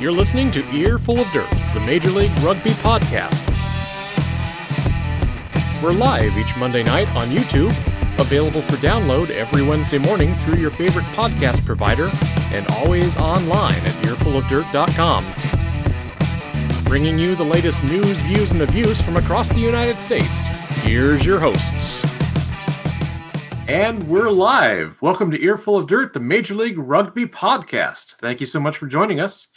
You're listening to Earful of Dirt, the Major League Rugby podcast. We're live each Monday night on YouTube, available for download every Wednesday morning through your favorite podcast provider, and always online at earfulofdirt.com. Bringing you the latest news, views, and abuse from across the United States. Here's your hosts. And we're live. Welcome to Earful of Dirt, the Major League Rugby podcast. Thank you so much for joining us.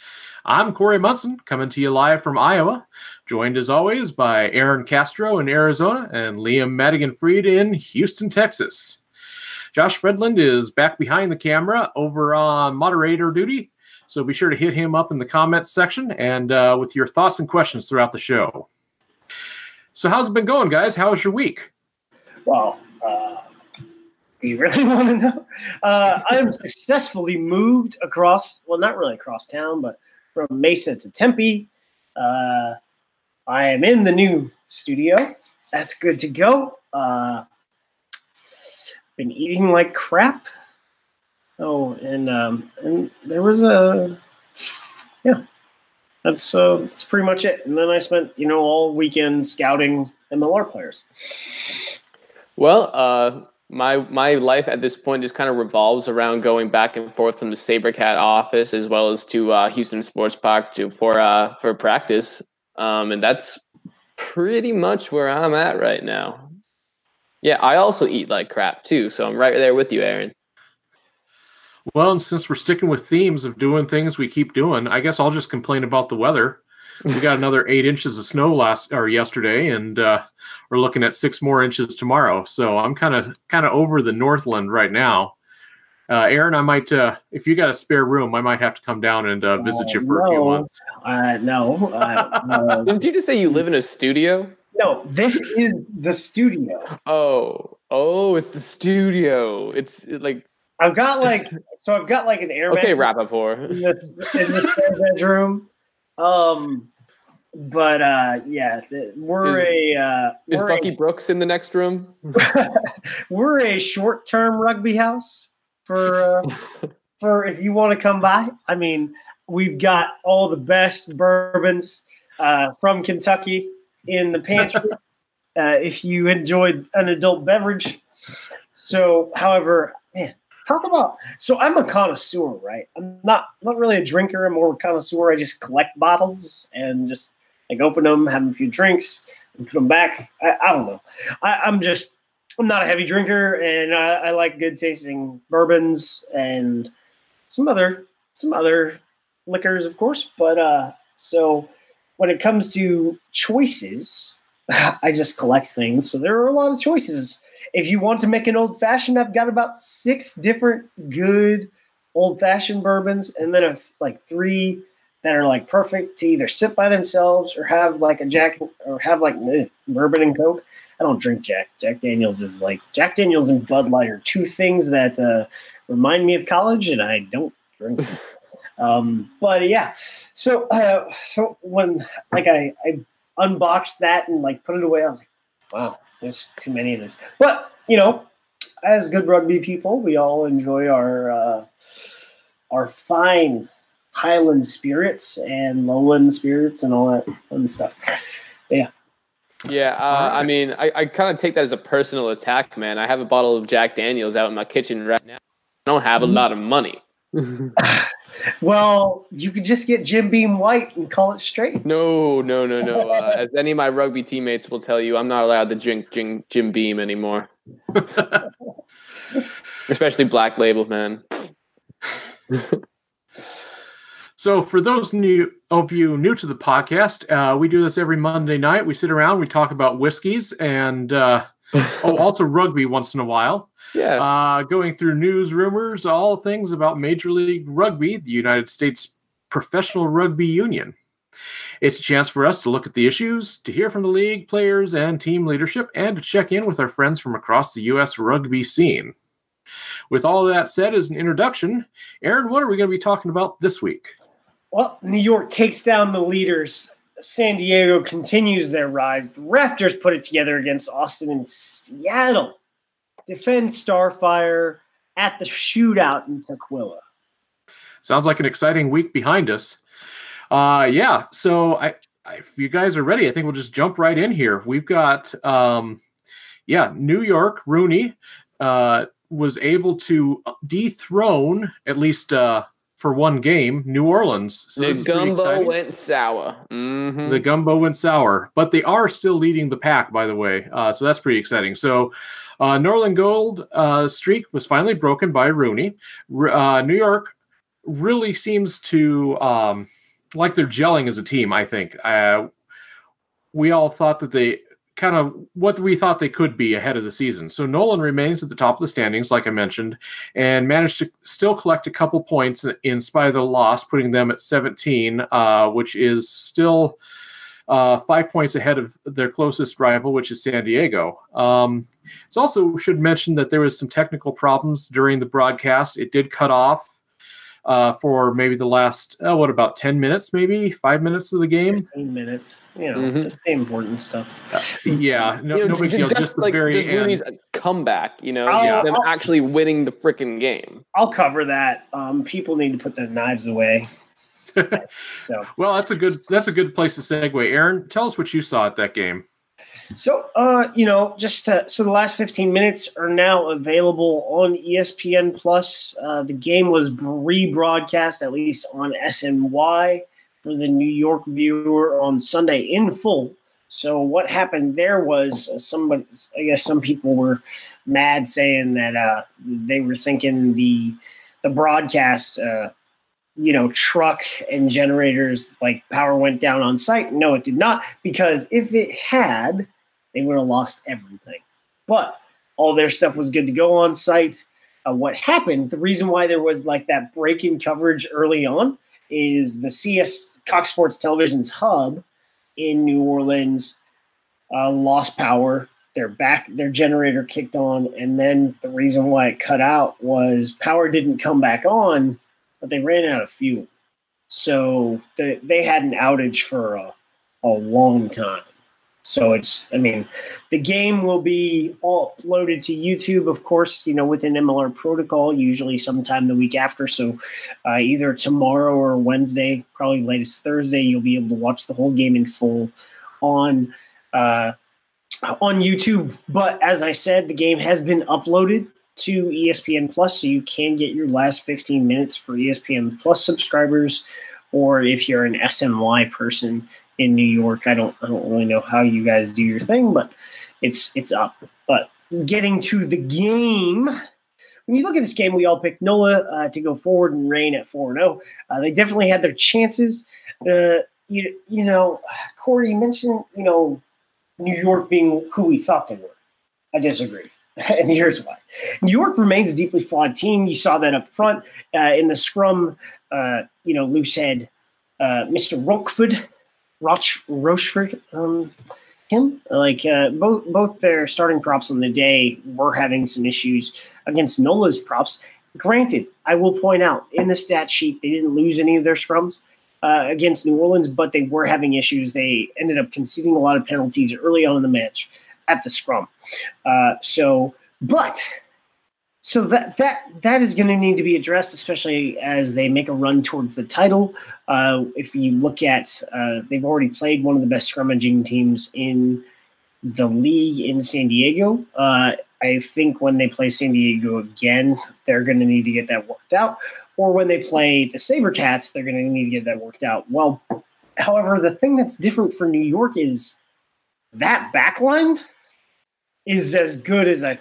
I'm Corey Munson, coming to you live from Iowa, joined as always by Aaron Castro in Arizona and Liam Madigan Freed in Houston, Texas. Josh Fredland is back behind the camera over on moderator duty, so be sure to hit him up in the comments section and uh, with your thoughts and questions throughout the show. So, how's it been going, guys? How was your week? Well, uh, do you really want to know? Uh, I am successfully moved across, well, not really across town, but from Mesa to Tempe. Uh, I am in the new studio. That's good to go. Uh, been eating like crap. Oh, and um, and there was a yeah. That's uh, that's pretty much it. And then I spent you know all weekend scouting MLR players. Well, uh, my my life at this point just kind of revolves around going back and forth from the SaberCat office as well as to uh, Houston Sports Park to for uh, for practice, um, and that's pretty much where I'm at right now. Yeah, I also eat like crap too, so I'm right there with you, Aaron. Well, and since we're sticking with themes of doing things we keep doing, I guess I'll just complain about the weather. We got another eight inches of snow last or yesterday, and uh, we're looking at six more inches tomorrow. So I'm kind of kind of over the Northland right now. Uh, Aaron, I might, uh, if you got a spare room, I might have to come down and uh, visit you for no. a few months. Uh, no, uh, Didn't you just say you live in a studio? no. This is the studio. Oh, oh, it's the studio. It's like I've got like so I've got like an air okay, vent Rappaport. in this in this bedroom. Um, but uh, yeah, we're Is- a uh, Is we're Bucky Brooks in the next room? we're a short term rugby house for uh, for if you want to come by. I mean, we've got all the best bourbons uh, from Kentucky in the pantry. uh, if you enjoyed an adult beverage. So, however, man, talk about. So, I'm a connoisseur, right? I'm not not really a drinker. I'm more a connoisseur. I just collect bottles and just like open them, have a few drinks, and put them back. I, I don't know. I, I'm just I'm not a heavy drinker, and I, I like good tasting bourbons and some other some other liquors, of course. But uh, so when it comes to choices, I just collect things. So there are a lot of choices. If you want to make an old fashioned, I've got about six different good old fashioned bourbons, and then I've like three that are like perfect to either sit by themselves or have like a Jack or have like eh, bourbon and Coke. I don't drink Jack. Jack Daniels is like Jack Daniels and Bud Light are two things that uh, remind me of college, and I don't drink. um, but yeah, so uh, so when like I I unboxed that and like put it away, I was like, wow, there's too many of this. But you know, as good rugby people, we all enjoy our uh, our fine Highland spirits and lowland spirits and all that fun stuff. Yeah. Yeah, uh, All I mean, I, I kind of take that as a personal attack, man. I have a bottle of Jack Daniels out in my kitchen right now. I don't have a Mm-hmm. lot of money. Well, you could just get Jim Beam White and call it straight. No, no, no, no. Uh, as any of my rugby teammates will tell you, I'm not allowed to drink Jim, Jim Beam anymore. Especially Black Label, man. So, for those new of you new to the podcast, uh, we do this every Monday night. We sit around, we talk about whiskeys, and uh, oh, also rugby once in a while. Yeah. Uh, going through news, rumors, all things about Major League Rugby, the United States Professional Rugby Union. It's a chance for us to look at the issues, to hear from the league players and team leadership, and to check in with our friends from across the U.S. rugby scene. With all that said as an introduction, Aaron, what are we going to be talking about this week? Well, New York takes down the leaders. San Diego continues their rise. The Raptors put it together against Austin and Seattle. Defend Starfire at the shootout in Tukwila. Sounds like an exciting week behind us. Uh, yeah. So I, I, if you guys are ready, I think we'll just jump right in here. We've got, um, yeah, New York Rooney uh, was able to dethrone at least uh, for one game New Orleans. So the gumbo went sour. Mm-hmm. The gumbo went sour, but they are still leading the pack, by the way. Uh, so that's pretty exciting. So. Uh, NOLA Gold uh, streak was finally broken by Rooney. Uh, New York really seems to um, like they're gelling as a team. I think uh, we all thought that they kind of what we thought they could be ahead of the season. So Nolan remains at the top of the standings, like I mentioned, and managed to still collect a couple points in spite of the loss, putting them at 17, uh, which is still uh, five points ahead of their closest rival, which is San Diego. Um, it's also should mention that there was some technical problems during the broadcast. It did cut off uh, for maybe the last oh, what about ten minutes, maybe five minutes of the game. Fifteen minutes, you know, mm-hmm. just the important stuff. Uh, yeah, no, you know, no big deal. Just, just the like, very just Rooney's comeback, you know, I'll, them I'll, actually winning the freaking game. I'll cover that. Um, people need to put their knives away. so, well, that's a good that's a good place to segue. Aaron, tell us what you saw at that game. So, uh, you know, just to, so the last 15 minutes are now available on ESPN Plus. Uh, the game was rebroadcast, at least on SNY, for the New York viewer on Sunday in full. So, what happened there was uh, somebody, I guess, some people were mad saying that uh, they were thinking the the broadcast uh, you know, truck and generators like power went down on site. No, it did not, because if it had, they would have lost everything. But all their stuff was good to go on site. Uh, what happened, the reason why there was like that break in coverage early on is the CS Cox Sports Television's hub in New Orleans uh, lost power. Their back, their generator kicked on, and then the reason why it cut out was power didn't come back on but they ran out of fuel. So they, they had an outage for a, a long time. So it's, I mean, the game will be uploaded to YouTube, of course, you know, within MLR protocol, usually sometime the week after. So uh, either tomorrow or Wednesday, probably latest Thursday, you'll be able to watch the whole game in full on uh, on YouTube. But as I said, the game has been uploaded to ESPN Plus, so you can get your last 15 minutes for ESPN Plus subscribers, or if you're an SNY person in New York, I don't I don't really know how you guys do your thing, but it's it's up. But getting to the game, when you look at this game, we all picked NOLA uh, to go forward and reign at 4 0. Uh, they definitely had their chances. Uh, you, you know, Corey, you mentioned, you know, New York being who we thought they were. I disagree. and here's why. New York remains a deeply flawed team. You saw that up front uh, in the scrum. Uh, you know, loose head, uh, Mr. Rochford, Roch Rochford, um, him. Like uh, both both their starting props on the day were having some issues against Nola's props. Granted, I will point out in the stat sheet they didn't lose any of their scrums. Uh, against New Orleans, but they were having issues. They ended up conceding a lot of penalties early on in the match at the scrum. Uh, so, but so that that that is going to need to be addressed, especially as they make a run towards the title. Uh, if you look at, uh, they've already played one of the best scrummaging teams in the league in San Diego. Uh, I think when they play San Diego again, they're going to need to get that worked out. Or when they play the SaberCats, they're going to need to get that worked out. Well, however, the thing that's different for New York is that backline is as good as I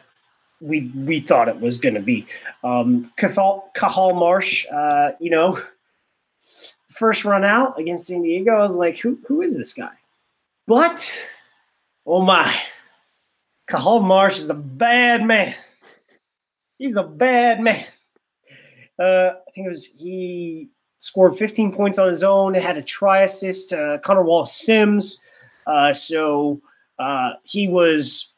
we we thought it was going to be. Um, Cathal Marsh, uh, you know, first run out against San Diego, I was like, who who is this guy? But oh my, Cathal Marsh is a bad man. He's a bad man. Uh, I think it was he scored 15 points on his own. Had a try assist to Connor Wallace Sims. Uh, so uh, he was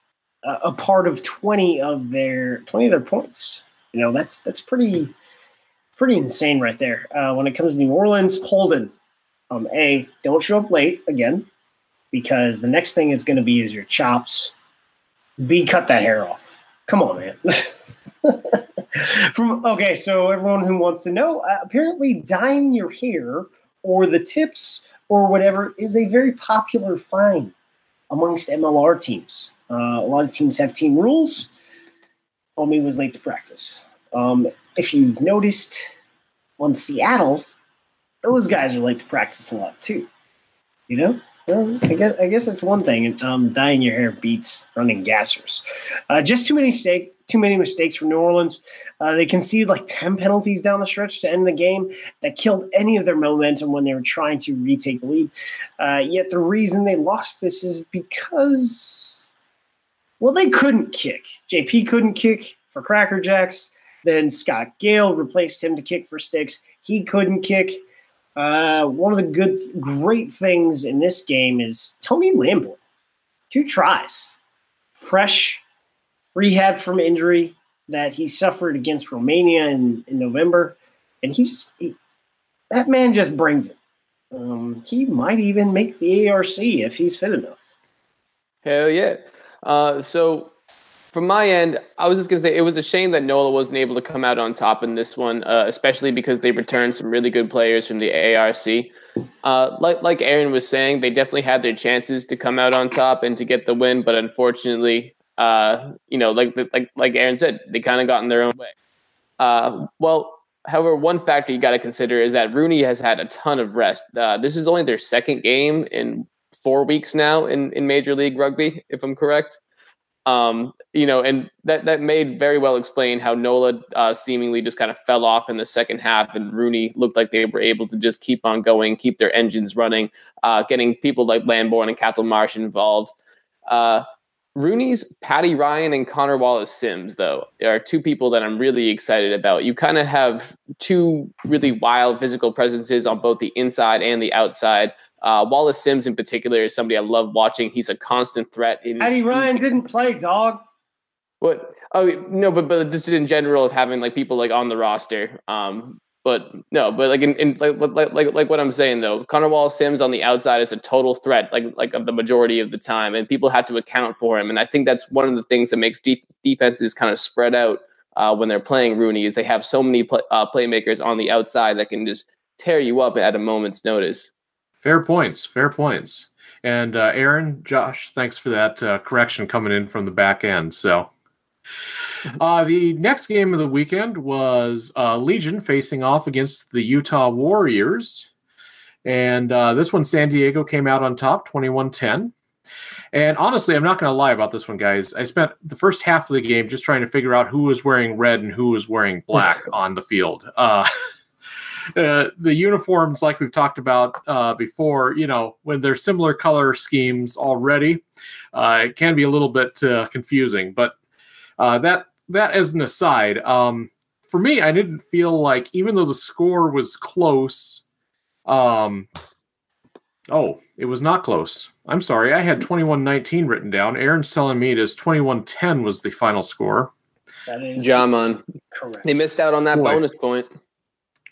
a part of 20 of their 20 of their points. You know, that's that's pretty pretty insane right there. Uh, when it comes to New Orleans, Holden, um, a don't show up late again because the next thing is going to be is your chops. B cut that hair off. Come on, man. From okay, so everyone who wants to know, uh, apparently dyeing your hair or the tips or whatever is a very popular find amongst MLR teams. Uh, a lot of teams have team rules. Omi was late to practice. Um, if you've noticed on Seattle, those guys are late to practice a lot too. You know? Well, I guess I guess it's one thing. Um, dyeing your hair beats running gassers. Uh, just too many mistake, too many mistakes for New Orleans. Uh, they conceded like ten penalties down the stretch to end the game that killed any of their momentum when they were trying to retake the lead. Uh, yet the reason they lost this is because, well, they couldn't kick. JP couldn't kick for Cracker Jacks. Then Scott Gale replaced him to kick for Sticks. He couldn't kick. Uh, one of the good, great things in this game is Tony Lamborn, two tries, fresh, rehab from injury that he suffered against Romania in, in November, and he just he, that man just brings it. Um, he might even make the ARC if he's fit enough. Hell yeah! Uh, so from my end, I was just gonna say it was a shame that NOLA wasn't able to come out on top in this one, uh, especially because they returned some really good players from the ARC. Uh, like like Aaron was saying, they definitely had their chances to come out on top and to get the win, but unfortunately, uh, you know, like like like Aaron said, they kind of got in their own way. Uh, well, however, one factor you got to consider is that Rooney has had a ton of rest. Uh, this is only their second game in four weeks now in in Major League Rugby, if I'm correct. Um, you know, and that that made very well explain how Nola uh, seemingly just kind of fell off in the second half, and Rooney looked like they were able to just keep on going, keep their engines running, uh, getting people like Lamborn and Cathal Marsh involved. Uh, Rooney's Paddy Ryan and Connor Wallace Sims, though, are two people that I'm really excited about. You kind of have two really wild physical presences on both the inside and the outside. Uh, Wallace Sims, in particular, is somebody I love watching. He's a constant threat. In Eddie Ryan didn't play, dog. What? Oh no, but but just in general of having like people like on the roster. Um, but no, but like in, in like, like like like what I'm saying though, Connor Wallace Sims on the outside is a total threat, like like of the majority of the time, and people have to account for him. And I think that's one of the things that makes def- defenses kind of spread out uh, when they're playing Rooney is they have so many play, uh, playmakers on the outside that can just tear you up at a moment's notice. Fair points. Fair points. And uh, Aaron, Josh, thanks for that uh, correction coming in from the back end. So, uh, the next game of the weekend was uh, Legion facing off against the Utah Warriors. And uh, this one, San Diego came out on top, 21 10. And honestly, I'm not going to lie about this one, guys. I spent the first half of the game just trying to figure out who was wearing red and who was wearing black on the field. Uh, the uniforms, like we've talked about uh, before, you know, when they're similar color schemes already, uh, it can be a little bit uh, confusing. But uh, that that as an aside, um, for me, I didn't feel like even though the score was close. Um, oh, it was not close. I'm sorry. I had 21-19 written down. Aaron's telling me it is 21-10 was the final score. That is Jaman. Correct. They missed out on that Boy. bonus point.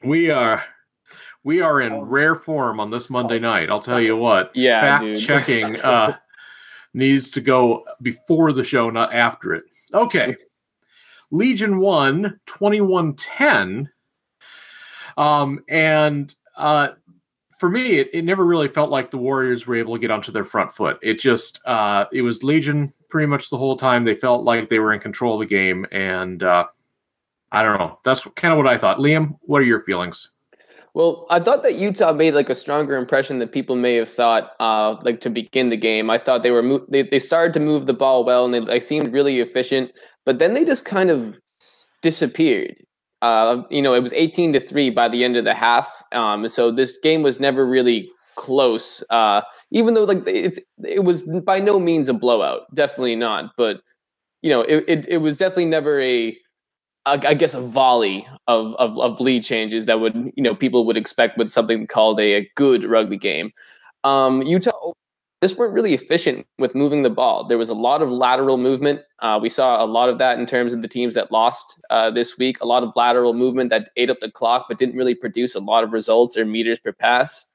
We are we are in rare form on this Monday night. I'll tell you what. Yeah, fact checking uh, needs to go before the show, not after it. Okay. Legion won 21-10. Um, and uh, for me, it, it never really felt like the Warriors were able to get onto their front foot. It just uh, it was Legion pretty much the whole time. They felt like they were in control of the game, and uh, I don't know. That's kind of what I thought. Liam, what are your feelings? Well, I thought that Utah made like a stronger impression than people may have thought. Uh, like to begin the game, I thought they were mo- they they started to move the ball well and they, they seemed really efficient, but then they just kind of disappeared. Uh, you know, it was eighteen to three by the end of the half. Um, so this game was never really close. Uh, even though like it's it was by no means a blowout, definitely not. But you know, it it, it was definitely never a I guess a volley of, of, of lead changes that would you know people would expect with something called a, a good rugby game. Um, Utah this weren't really efficient with moving the ball. There was a lot of lateral movement. Uh, we saw a lot of that in terms of the teams that lost uh, this week. A lot of lateral movement that ate up the clock, but didn't really produce a lot of results or meters per pass.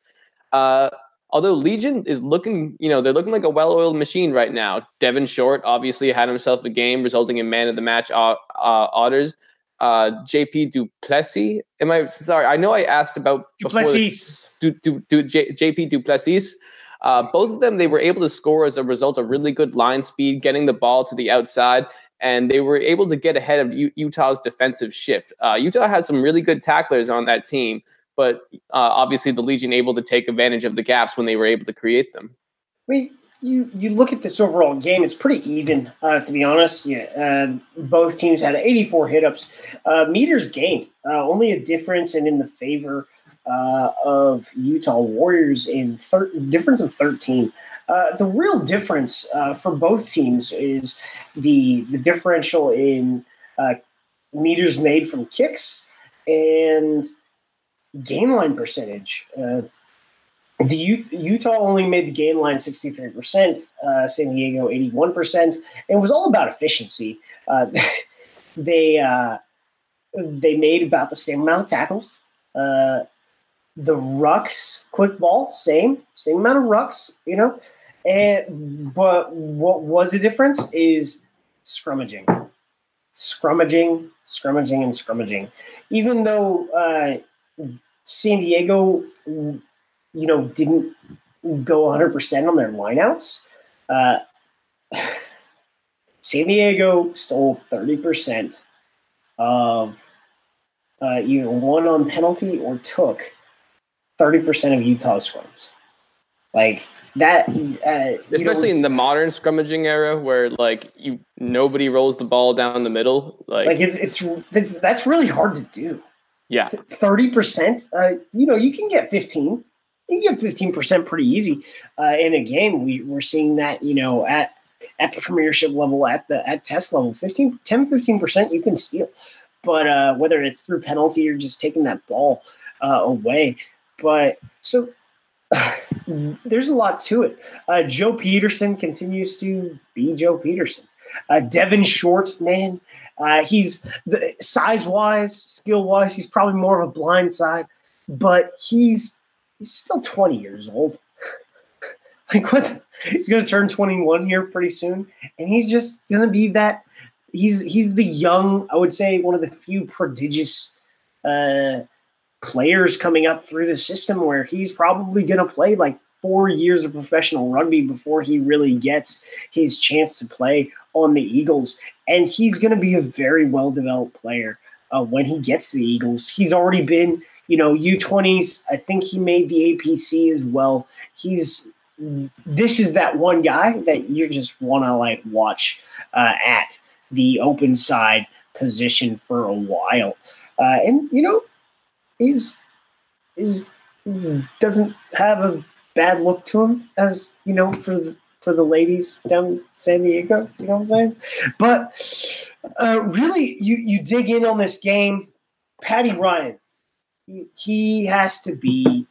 Uh, although Legion is looking, you know, they're looking like a well-oiled machine right now. Devin Short obviously had himself a game resulting in man of the match uh, uh, orders. uh, JP Duplessis. Am I sorry? I know I asked about Duplessis. Du, du, du, J, JP Duplessis. Uh, both of them, they were able to score as a result of really good line speed, getting the ball to the outside, and they were able to get ahead of U- Utah's defensive shift. Uh, Utah has some really good tacklers on that team, but uh, obviously the Legion able to take advantage of the gaps when they were able to create them. I mean, you you look at this overall game; it's pretty even, uh, to be honest. Yeah, uh, both teams had 84 hit-ups. Uh, meters gained, uh, only a difference and in the favor uh, of Utah Warriors in thir- difference of 13. Uh, the real difference for both teams is the the differential in meters made from kicks and game line percentage. The Utah only made the gain line 63%, uh, San Diego 81%. It was all about efficiency. Uh, they uh, they made about the same amount of tackles. Uh, the rucks, quick ball, same same amount of rucks, you know. And but what was the difference is scrummaging, scrummaging, scrummaging, and scrummaging. Even though uh, San Diego you know, didn't go 100% on their lineouts. Uh, San Diego stole 30% of uh, either one on penalty or took 30% of Utah's scrums. Like that, uh, especially in the modern scrummaging era, where like you nobody rolls the ball down the middle. Like, like it's it's, it's that's really hard to do. Yeah, thirty percent. Uh, you know, you can get fifteen you get 15% pretty easy uh, in a game. We, we're seeing that, you know, at at the premiership level, at the at test level, 15, 10, 15% you can steal. But uh, whether it's through penalty or just taking that ball uh, away. But so there's a lot to it. Uh, Joe Pietersen continues to be Joe Pietersen. Uh, Devin Short, man, uh, he's size wise, skill wise, he's probably more of a blind side, but he's he's still 20 years old. like what? He's going to turn 21 here pretty soon, and he's just going to be that. He's he's the young, I would say, one of the few prodigious uh, players coming up through the system where he's probably going to play like four years of professional rugby before he really gets his chance to play on the Eagles, and he's going to be a very well developed player uh, when he gets to the Eagles. He's already been you know, U20s, I think he made the APC as well. He's this is that one guy that you just want to like watch uh, at the open side position for a while. Uh, and you know, he's is doesn't have a bad look to him as you know for the for the ladies down San Diego. You know what I'm saying? But uh, really, you you dig in on this game, Paddy Ryan he has to be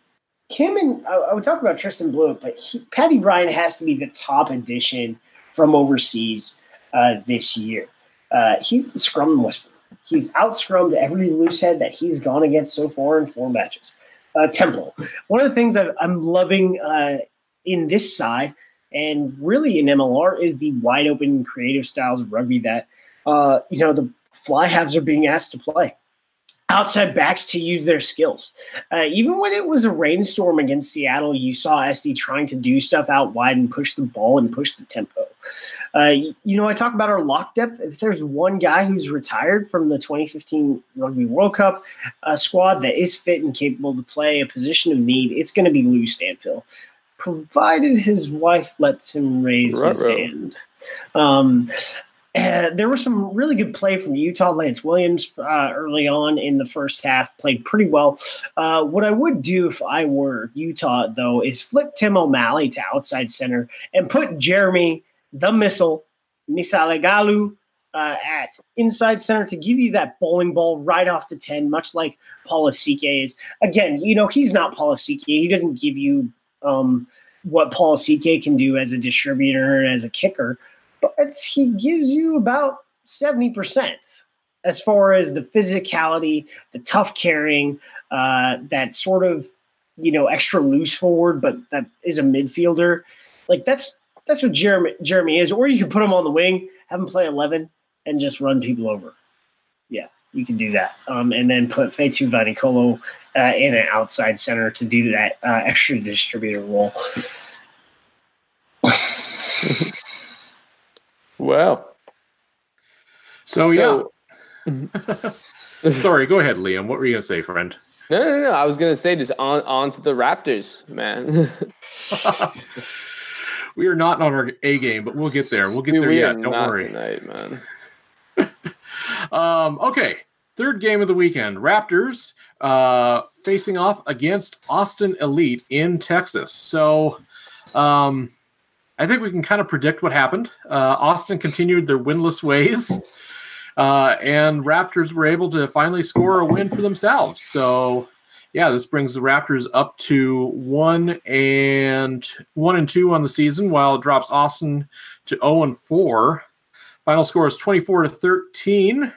Kim and I, would talk about Tristan Blewett, but he, Paddy Ryan has to be the top addition from overseas uh, this year. Uh, he's the scrum whisperer. He's out scrummed every loose head that he's gone against so far in four matches. Uh, Temple. One of the things i am loving uh, in this side and really in MLR is the wide open creative styles of rugby that uh, you know the fly halves are being asked to play outside backs to use their skills. Uh, even when it was a rainstorm against Seattle, you saw SD trying to do stuff out wide and push the ball and push the tempo. Uh, you know, I talk about our lock depth. If there's one guy who's retired from the 2015 Rugby World Cup squad that is fit and capable to play a position of need, it's going to be Lou Stanfill, provided his wife lets him raise Ruh-roh. his hand. Um, there was some really good play from Utah. Lance Williams uh, early on in the first half played pretty well. Uh, what I would do if I were Utah, though, is flip Tim O'Malley to outside center and put Jeremy the Missile Misalegalu uh, at inside center to give you that bowling ball right off the 10, much like Asike is. Again, you know, he's not Asike. He doesn't give you um, what Asike can do as a distributor, and as a kicker but he gives you about 70% as far as the physicality, the tough carrying, uh, that sort of, you know, extra loose forward, but that is a midfielder. Like that's that's what Jeremy Jeremy is. Or you can put him on the wing, have him play 11, and just run people over. Yeah, you can do that, um, and then put Fetu Vainikolo uh, in an outside center to do that uh, extra distributor role. well, so, so yeah. Sorry, go ahead, Liam. What were you going to say, friend? No, no, no. I was going to say just on on to the Raptors, man. we are not on our A game, but we'll get there. We'll get there yet. Don't worry. Tonight, man. Um, okay, third game of the weekend: Raptors uh, facing off against Austin Elite in Texas. So, um, I think we can kind of predict what happened. Uh, Austin continued their winless ways. Uh, and Raptors were able to finally score a win for themselves. So, yeah, this brings the Raptors up to one and one and two on the season, while it drops Austin to zero oh and four. Final score is twenty four to thirteen.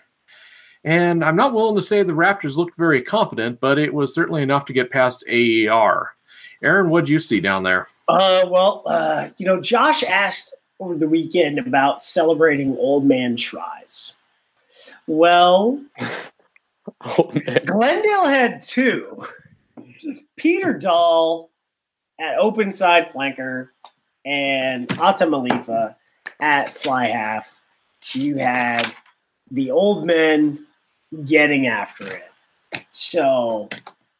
And I'm not willing to say the Raptors looked very confident, but it was certainly enough to get past AER. Aaron, what did you see down there? Uh, well, uh, you know, Josh asked over the weekend about celebrating old man tries. Well, oh, Glendale had two. Peter Dahl at open side flanker and Ata Malifa at fly half. You had the old men getting after it. So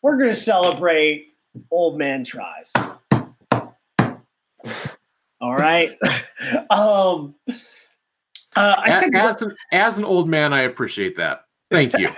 we're going to celebrate old man tries. All right. um, uh, I as, said, as an, as an old man, I appreciate that. Thank you.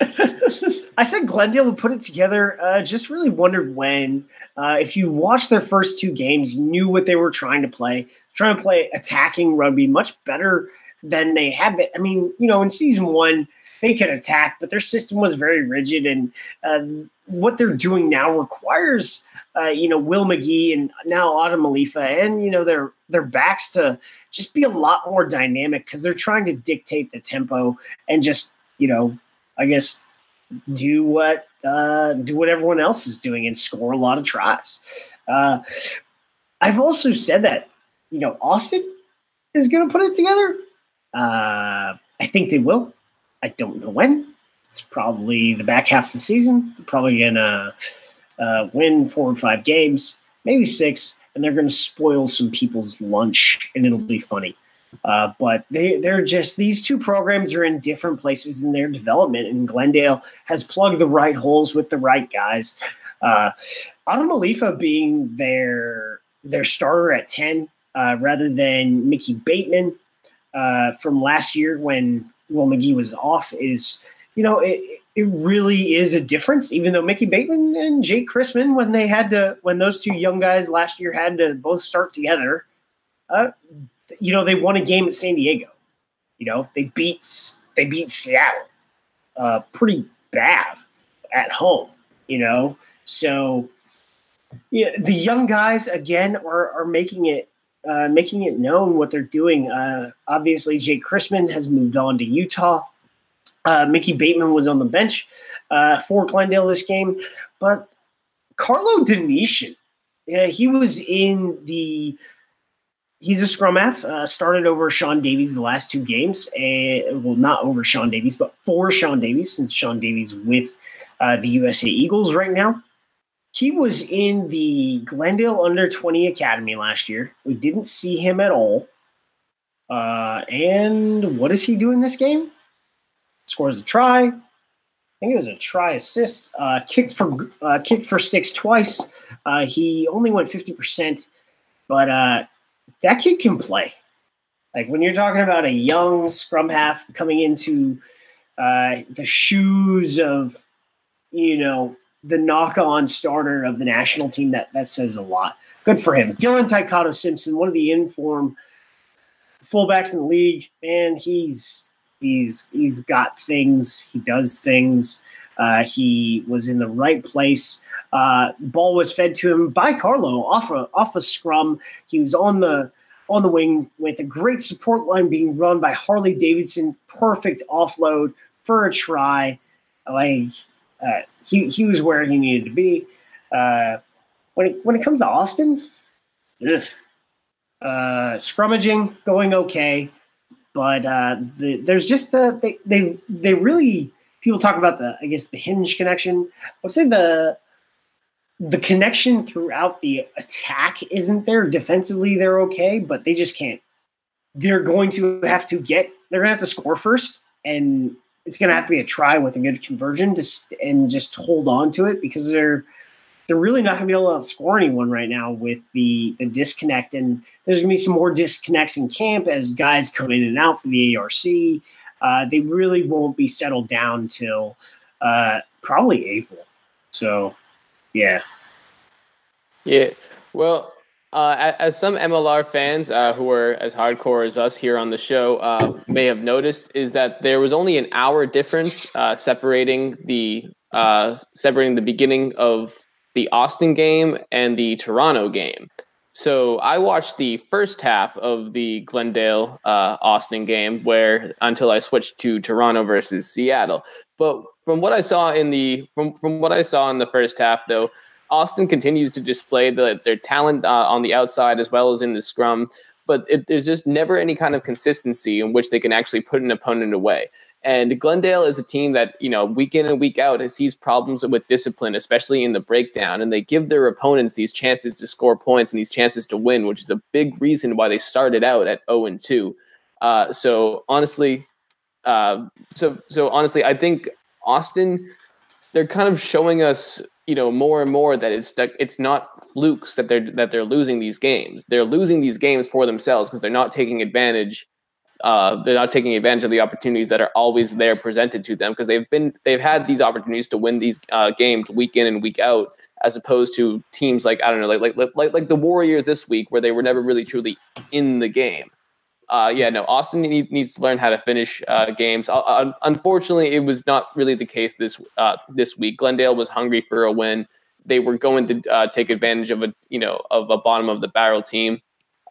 I said Glendale would put it together. Uh, just really wondered when. Uh, if you watched their first two games, knew what they were trying to play. Trying to play attacking rugby much better than they had been. I mean, you know, in season one, they could attack, but their system was very rigid, and uh, what they're doing now requires, uh, you know, Will Magie and now Ata Malifa, and you know their their backs to just be a lot more dynamic because they're trying to dictate the tempo and just you know i guess do what uh, do what everyone else is doing and score a lot of tries. Uh, i've also said that you know austin is going to put it together. Uh, i think they will. I don't know when. It's probably the back half of the season. They're probably going to uh, win four or five games maybe six and they're going to spoil some people's lunch, and it'll be funny. Uh, but they, they're just these two programs are in different places in their development, and Glendale has plugged the right holes with the right guys. Uh, Ata Malifa being their their starter at ten uh, rather than Mickey Bateman uh, from last year when Will Magie was off is you know it, it really is a difference. Even though Mickey Bateman and Jake Chrisman, when they had to, when those two young guys last year had to both start together, uh, you know, they won a game at San Diego. You know, they beat they beat Seattle uh, pretty bad at home. You know, so yeah, the young guys again are are making it uh, making it known what they're doing. Uh, obviously, Jake Chrisman has moved on to Utah. Uh, Mickey Bateman was on the bench uh, for Glendale this game, but Carlo Denician, yeah, he was in the. He's a scrum half. Uh, started over Sean Davies the last two games. and well, not over Sean Davies, but for Sean Davies, since Sean Davies with uh, the USA Eagles right now. He was in the Glendale Under 20 Academy last year. We didn't see him at all. Uh, and does he do in this game? scores a try. I think it was a try assist. Uh, kicked for uh, kicked for sticks twice. Uh, he only went fifty percent, but that kid can play. Like when you're talking about a young scrum half coming into uh, the shoes of, you know, the knock-on starter of the national team, that that says a lot. Good for him. Dylan Tycotto Simpson, one of the inform fullbacks in the league, and he's He's he's got things. He does things. Uh, he was in the right place. Uh, ball was fed to him by Carlo off a off a scrum. He was on the on the wing with a great support line being run by Harley Davidson. Perfect offload for a try. Like uh, he he was where he needed to be. Uh, when it when it comes to Austin, ugh, uh, scrummaging going okay but uh, the, there's just the they, they they really people talk about the I guess the hinge connection. I would say the the connection throughout the attack isn't there. Defensively, they're okay, but they just can't. They're going to have to get. They're going to have to score first, and it's going to have to be a try with a good conversion to and just hold on to it because they're they're really not going to be able to score anyone right now with the the disconnect. And there's going to be some more disconnects in camp as guys come in and out for the ARC. Uh, they really won't be settled down till uh, probably April. So, yeah. Yeah. Well, uh, as some MLR fans uh, who are as hardcore as us here on the show uh, may have noticed, is that there was only an hour difference uh, separating the uh, separating the beginning of the Austin game and the Toronto game. So I watched the first half of the Glendale uh, Austin game, where until I switched to Toronto versus Seattle. But from what I saw in the from from what I saw in the first half, though, Austin continues to display the, their talent uh, on the outside as well as in the scrum, but it, there's just never any kind of consistency in which they can actually put an opponent away. And Glendale is a team that, you know, week in and week out sees problems with discipline, especially in the breakdown. And they give their opponents these chances to score points and these chances to win, which is a big reason why they started out at 0 and 2. Uh, so honestly, uh, so so honestly, I think Austin, they're kind of showing us you know more and more that it's it's not flukes that they're that they're losing these games. They're losing these games for themselves because they're not taking advantage. Uh, they're not taking advantage of the opportunities that are always there presented to them because they've been they've had these opportunities to win these uh, games week in and week out as opposed to teams like I don't know like like like like the Warriors this week where they were never really truly in the game uh, yeah, no, Austin need, needs to learn how to finish uh, games. Uh, unfortunately, it was not really the case this uh, this week. Glendale was hungry for a win. They were going to take advantage of a you know of a bottom of the barrel team.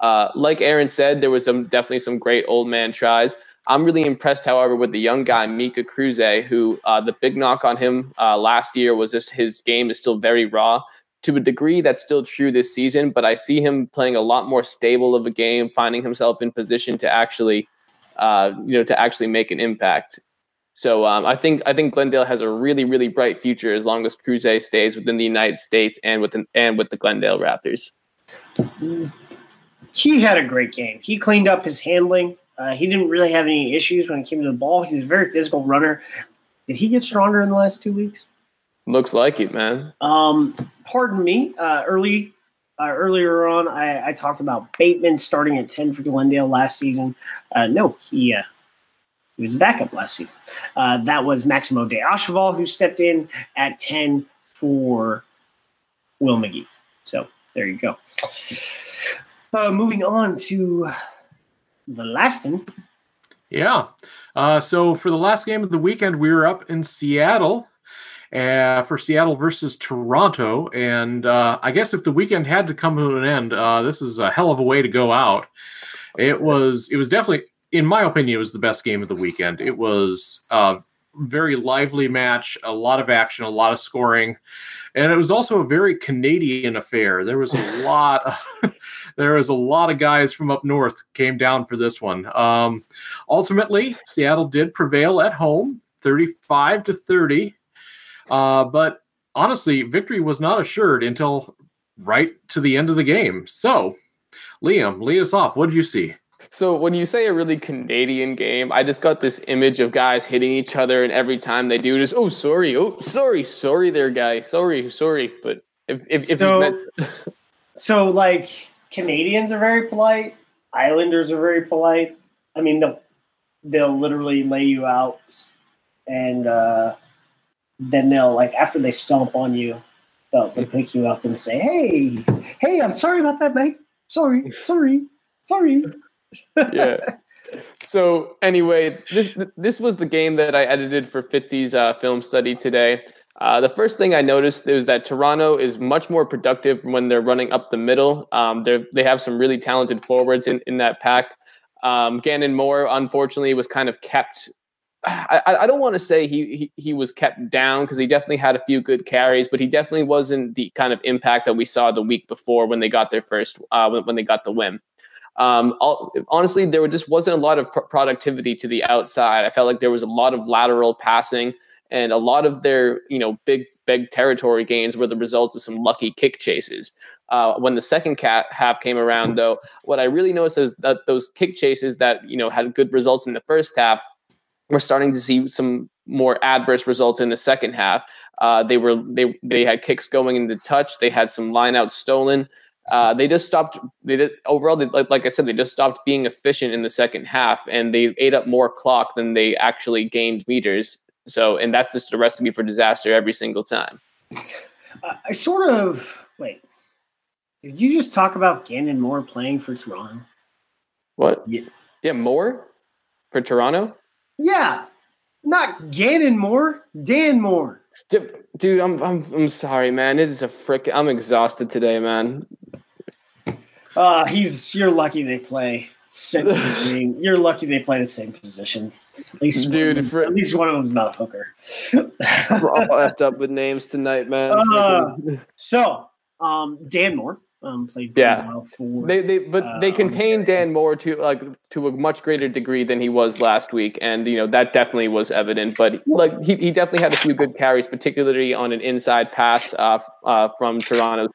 Like Aaron said, there was some definitely some great old man tries. I'm really impressed, however, with the young guy Mika Kruse, who the big knock on him last year was just his game is still very raw to a degree that's still true this season, but I see him playing a lot more stable of a game, finding himself in position to actually, uh, you know, to actually make an impact. So um, I think I think Glendale has a really really bright future as long as Kruse stays within the United States and with and with the Glendale Raptors. He had a great game. He cleaned up his handling. Uh, he didn't really have any issues when it came to the ball. He was a very physical runner. Did he get stronger in the last two weeks? Looks like it, man. Um, pardon me. Uh, early uh, earlier on, I, I, talked about Bateman starting at ten for Glendale last season. Uh, no, he uh, he was a backup last season. Uh, that was Maximo de Acheval who stepped in at ten for Will Magie. So there you go. Uh, moving on to the last one. Yeah. Uh, so for the last game of the weekend, we were up in Seattle uh, for Seattle versus Toronto. And uh, I guess if the weekend had to come to an end, uh, this is a hell of a way to go out. It was. It was definitely, in my opinion, it was the best game of the weekend. It was a very lively match, a lot of action, a lot of scoring, and it was also a very Canadian affair. There was a lot. Of, there was a lot of guys from up north came down for this one. Um, ultimately, Seattle did prevail at home, thirty-five to thirty. Uh, but honestly, victory was not assured until right to the end of the game. So, Liam, lead us off. What did you see? So when you say a really Canadian game, I just got this image of guys hitting each other, and every time they do this, oh sorry, oh sorry, sorry, there, guy, sorry, sorry. But if if, if so, meant- so like Canadians are very polite, Islanders are very polite. I mean, they'll they'll literally lay you out and uh, then they'll like after they stomp on you, they'll, they'll pick you up and say, "Hey, hey, I'm sorry about that, mate. Sorry, sorry, sorry." yeah. So anyway, this this was the game that I edited for Fitzy's uh, film study today. Uh, the first thing I noticed is that Toronto is much more productive when they're running up the middle. Um, they have some really talented forwards in, in that pack. Um, Gannon Moore, unfortunately, was kind of kept I, I don't want to say he, he, he was kept down because he definitely had a few good carries, but he definitely wasn't the kind of impact that we saw the week before when they got their first uh, when, when they got the win. Um, all, honestly, there just wasn't a lot of pr- productivity to the outside. I felt like there was a lot of lateral passing, and a lot of their you know big big territory gains were the result of some lucky kick chases. Uh, when the second cat half came around, though, what I really noticed is that those kick chases that you know had good results in the first half, we're starting to see some more adverse results in the second half. Uh, they were they they had kicks going into touch. They had some lineouts stolen. Uh, they just stopped. They did overall. They, like, like I said, they just stopped being efficient in the second half, and they ate up more clock than they actually gained meters. So, and that's just a recipe for disaster every single time. I sort of wait. Did you just talk about Gannon Moore playing for Toronto? What? Yeah, yeah Moore for Toronto. Yeah, not Gannon Moore, Dan Moore. Dude, I'm I'm I'm sorry, man. It is a frick. I'm exhausted today, man. Uh he's. You're lucky they play. you're lucky they play the same position. At least, dude, for, at least one of them's not a hooker. We're all effed up with names tonight, man. Uh, so, um, Dan Moore, um, played yeah. Well for. They, they but uh, they contained Dan Moore to like to a much greater degree than he was last week, and you know that definitely was evident. But like he, he definitely had a few good carries, particularly on an inside pass uh, uh, from Toronto.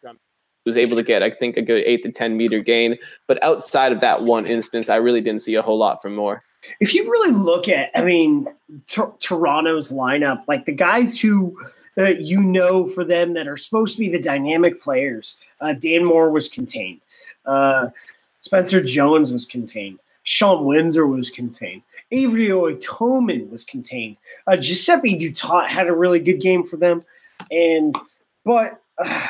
Was able to get, I think, a good eight to ten meter gain. But outside of that one instance, I really didn't see a whole lot from Moore. If you really look at, I mean, T- Toronto's lineup, like the guys who uh, you know for them that are supposed to be the dynamic players. Uh, Dan Moore was contained. Uh, Spencer Jones was contained. Sean Windsor was contained. Avery Oitomen was contained. Uh, Giuseppe du Toit had a really good game for them. And, but, uh,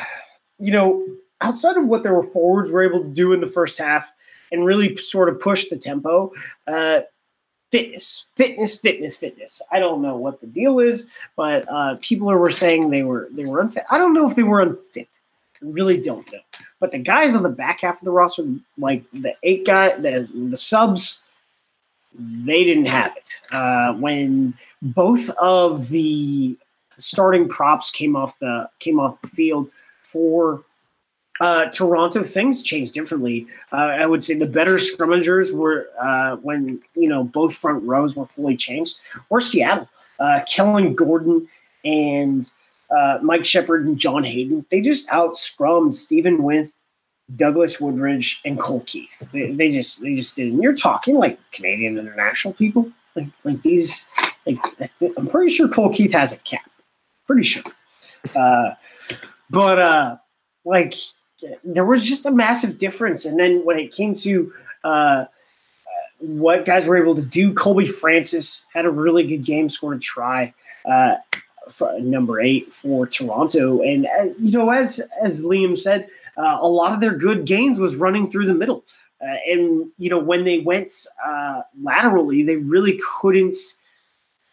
you know, outside of what their forwards were able to do in the first half and really sort of push the tempo, uh, fitness, fitness, fitness, fitness. I don't know what the deal is, but uh, people were saying they were they were unfit. I don't know if they were unfit. I really don't know. But the guys on the back half of the roster, like the eight guy, the, the subs, they didn't have it. Uh, when both of the starting props came off the came off the field for uh, Toronto, things changed differently. Uh, I would say the better scrummagers were uh, when you know both front rows were fully changed. Or Seattle, uh, Kellen Gordon and uh, Mike Shepard and John Hayden. They just out scrummed Stephen Wynn, Douglas Woodridge, and Cole Keith. They, they just they just did. And you're talking like Canadian international people, like like these. Like I'm pretty sure Cole Keith has a cap. Pretty sure. Uh, but uh, like there was just a massive difference. And then when it came to uh, what guys were able to do, Colby Francis had a really good game, scored a try. Uh, number eight for Toronto, and uh, you know, as as Liam said, uh, a lot of their good gains was running through the middle, uh, and you know, when they went uh, laterally, they really couldn't.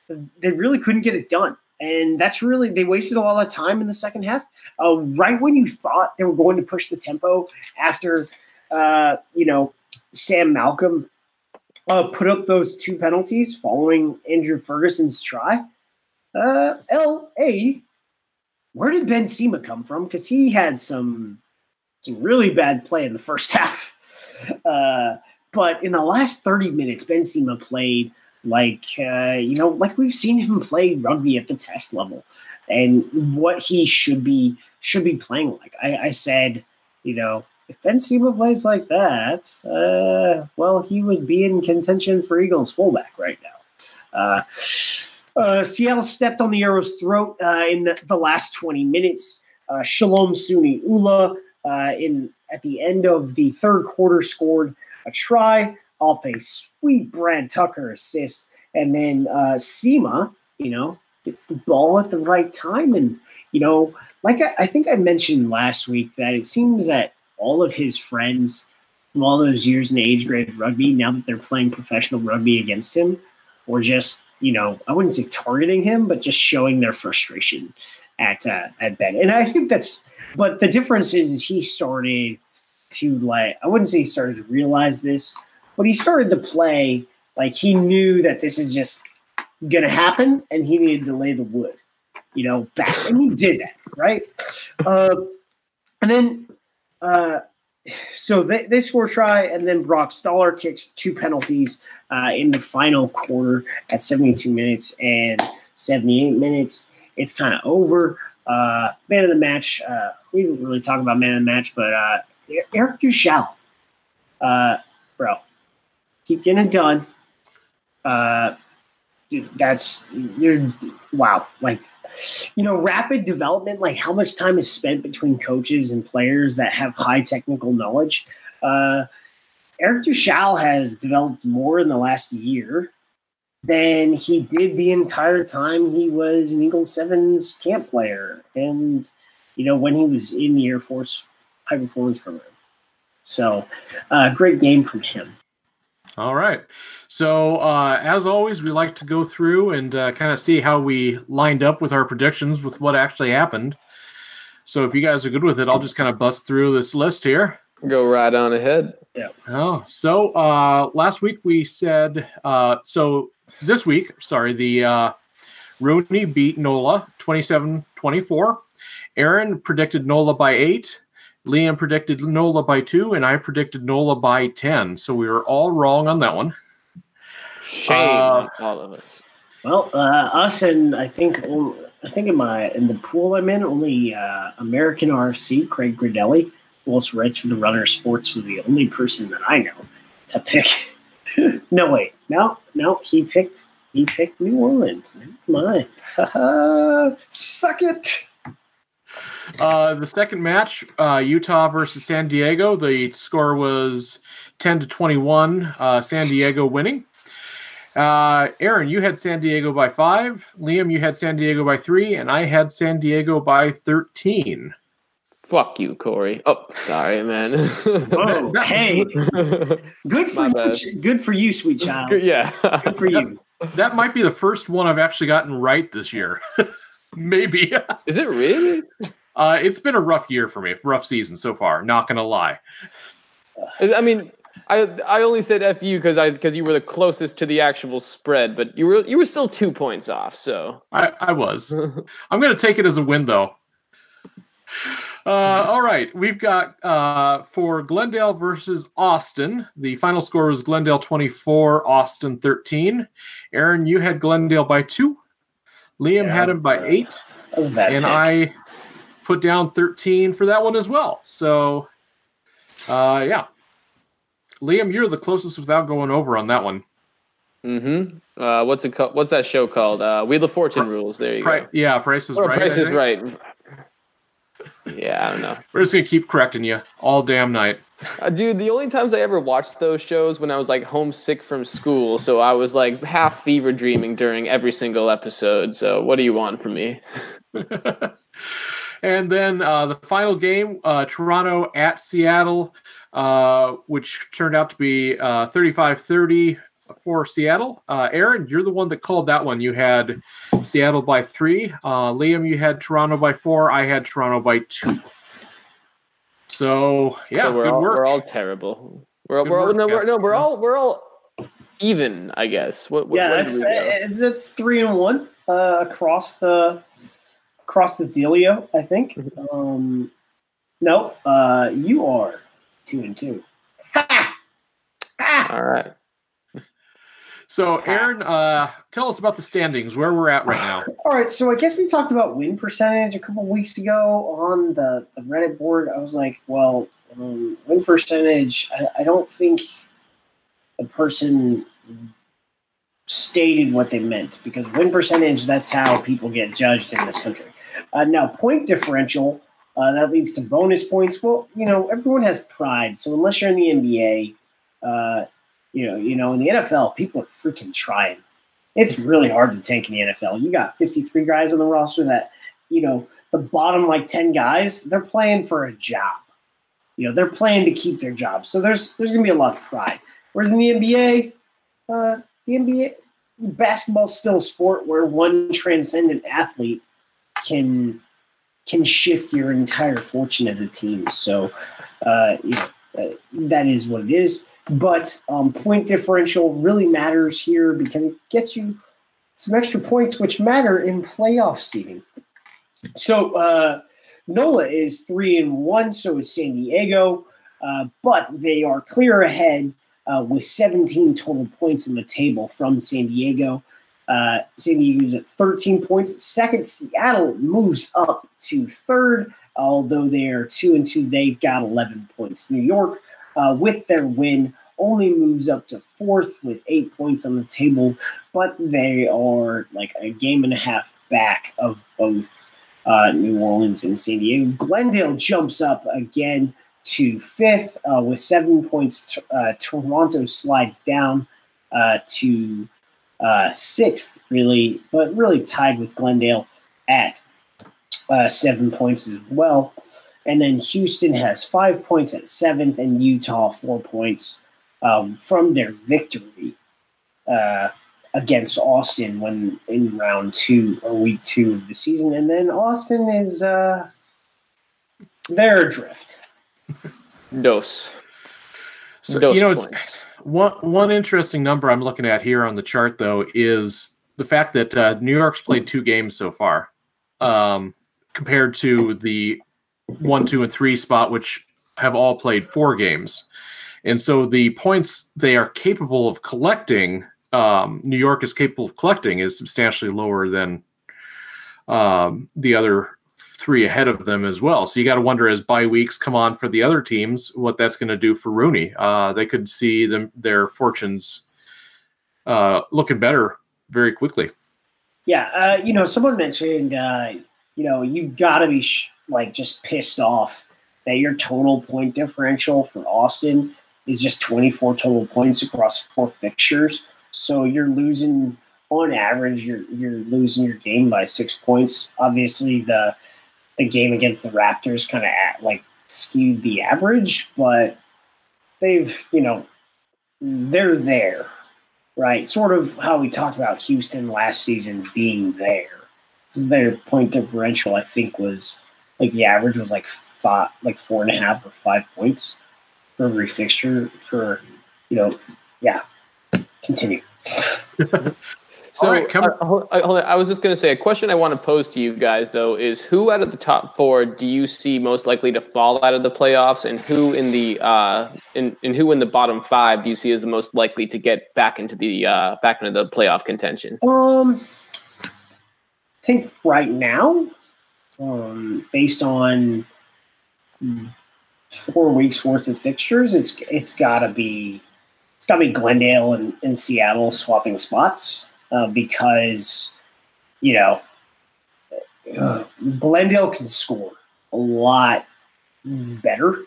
They really couldn't get it done. And that's really, they wasted a lot of time in the second half. Uh, right when you thought they were going to push the tempo after, uh, you know, Sam Malcolm uh, put up those two penalties following Andrew Ferguson's try. Uh, L.A., where did Ben Cima come from? Because he had some, some really bad play in the first half. Uh, but in the last 30 minutes, Ben Cima played like uh, you know, like we've seen him play rugby at the test level, and what he should be should be playing like. I, I said, you know, if Ben Cima plays like that, uh, well, he would be in contention for Eagles fullback right now. Uh, uh, Seattle stepped on the Arrow's throat uh, in the, the, last 20 minutes. Uh, Shalom Suniula uh, in at the end of the third quarter scored a try off a sweet Brad Tucker assist. And then uh, Cima, you know, gets the ball at the right time. And, you know, like I, I think I mentioned last week that it seems that all of his friends from all those years in age grade rugby, now that they're playing professional rugby against him, or just, you know, I wouldn't say targeting him, but just showing their frustration at uh, at Ben. And I think that's, but the difference is, is he started to like, I wouldn't say he started to realize this, but he started to play like he knew that this is just going to happen and he needed to lay the wood, you know, back. And he did that, right? Uh, and then uh, so they, they score try, and then Brock Staller kicks two penalties uh, in the final quarter at 72 minutes and 78 minutes. It's kind of over. Uh, man of the match. Uh, we didn't really talk about man of the match, but uh, Eric Duechle. Uh, bro, keep getting it done. Uh, dude, that's you're wow. Like you know, rapid development, like how much time is spent between coaches and players that have high technical knowledge. Uh, Eric Duechle has developed more in the last year than he did the entire time he was an Eagle Sevens camp player, and you know when he was in the Air Force high performance program. So, uh, great game from him. All right. So, uh, as always, we like to go through and uh, kind of see how we lined up with our predictions with what actually happened. So, if you guys are good with it, I'll just kind of bust through this list here. Go right on ahead. Yeah. Oh, so uh, last week we said, uh, so this week, sorry, the uh, RUNY beat NOLA 27 24. Aaron predicted NOLA by eight. Liam predicted NOLA by two, and I predicted NOLA by 10. So we were all wrong on that one. Shame uh, all of us. Well, uh, us and I think I think in my in the pool I'm in, only uh, American RC Craig Gridelli, who also writes for the Runner Sports, was the only person that I know to pick. no, wait, no, no, he picked he picked New Orleans. Never mind. Suck it. Uh, the second match, uh, Utah versus San Diego. The score was ten to twenty-one. Uh, San Diego winning. Uh, Aaron, you had San Diego by five. Liam, you had San Diego by three, and I had San Diego by thirteen. Fuck you, Corey. Oh, sorry, man. oh, hey, good for you. Good for you, sweet child. Good, yeah, good for you. That might be the first one I've actually gotten right this year. Maybe. Is it really? Uh, it's been a rough year for me, rough season so far. Not gonna lie. I mean, I I only said F you because I because you were the closest to the actual spread, but you were you were still two points off. So I I was. I'm gonna take it as a win though. Uh, all right, we've got uh, for Glendale versus Austin. The final score was Glendale 24, Austin 13. Aaron, you had Glendale by two. Liam yeah, had him by uh, eight, and pick. I put down 13 for that one as well. So, uh, yeah. Liam, you're the closest without going over on that one. Mm-hmm. Uh, what's it called? What's that show called? Uh, Wheel of Fortune rules. There you Pri- go. Yeah, Price is oh, right. Price is right. Yeah, I don't know. We're just gonna keep correcting you all damn night. Uh, dude, the only times I ever watched those shows when I was like homesick from school, so I was like half fever dreaming during every single episode. So, what do you want from me? and then uh, the final game, uh, Toronto at Seattle, uh, which turned out to be uh, 35 30 for Seattle. Uh, Aaron, you're the one that called that one. You had Seattle by three. Liam, you had Toronto by four. I had Toronto by two. So yeah, so we're good all, work. We're all terrible. We're, we're all, no, we're, no, we're all we're all even. I guess. What, what yeah, what that's it's, it's three and one uh, across the across the dealio. I think. Mm-hmm. Um, no, uh, you are two and two. All right. So, Aaron, uh, tell us about the standings, where we're at right now. All right. So, I guess we talked about win percentage a couple weeks ago on the, the Reddit board. I was like, well, um, win percentage, I, I don't think the person stated what they meant because win percentage, that's how people get judged in this country. Uh, now, point differential, uh, that leads to bonus points. Well, you know, everyone has pride. So, unless you're in the NBA, uh, you know, you know, in the NFL, people are freaking trying. It's really hard to tank in the NFL. You got 53 guys on the roster that, you know, the bottom like 10 guys, they're playing for a job. You know, they're playing to keep their job. So there's there's gonna be a lot of pride. Whereas in the NBA, uh, the NBA basketball's still a sport where one transcendent athlete can can shift your entire fortune as a team. So, uh, you know, uh, that is what it is. But um, point differential really matters here because it gets you some extra points, which matter in playoff seeding. So uh, NOLA is three and one, so is San Diego. uh, but they are clear ahead uh, with 17 total points in the table from San Diego. Uh, San Diego's at 13 points. Second, Seattle moves up to third, although they are two and two. They've got 11 points. New York, uh, with their win, only moves up to fourth with eight points on the table, but they are like a game and a half back of both uh, New Orleans and San Diego. Glendale jumps up again to fifth uh, with seven points. Uh, Toronto slides down uh, to uh, sixth, really, but really tied with Glendale at seven points as well. And then Houston has five points at seventh, and Utah four points um, from their victory uh, against Austin when in round two or week two of the season. And then Austin is uh, they're adrift. Dos. So Dos you know, points. it's one one interesting number I'm looking at here on the chart though is the fact that uh, New York's played two games so far, um, compared to the one, two, and three spot, which have all played four games. And so the points they are capable of collecting, um, New York is capable of collecting, is substantially lower than um, the other three ahead of them as well. So you got to wonder as bye weeks come on for the other teams, what that's going to do for RUNY. Uh, they could see them their fortunes uh, looking better very quickly. Yeah, uh, you know, someone mentioned, uh, you know, you've got to be sh- like just pissed off that your total point differential for Austin is just 24 total points across four fixtures. So you're losing on average, you're you're losing your game by six points. Obviously, the the game against the Raptors kind of like skewed the average, but they've you know they're there, right? Sort of how we talked about Houston last season being there. Because their point differential, I think, was like the average was like five, like four and a half or five points for every fixture for, you know, yeah. Continue. so right, come- uh, hold, hold I was just going to say a question I want to pose to you guys though is who out of the top four do you see most likely to fall out of the playoffs, and who in the uh, in, in who in the bottom five do you see as the most likely to get back into the uh, back into the playoff contention? Um, I think right now, um, based on four weeks worth of fixtures, it's it's got to be it's got to be Glendale and, and Seattle swapping spots uh, because you know uh, Glendale can score a lot better.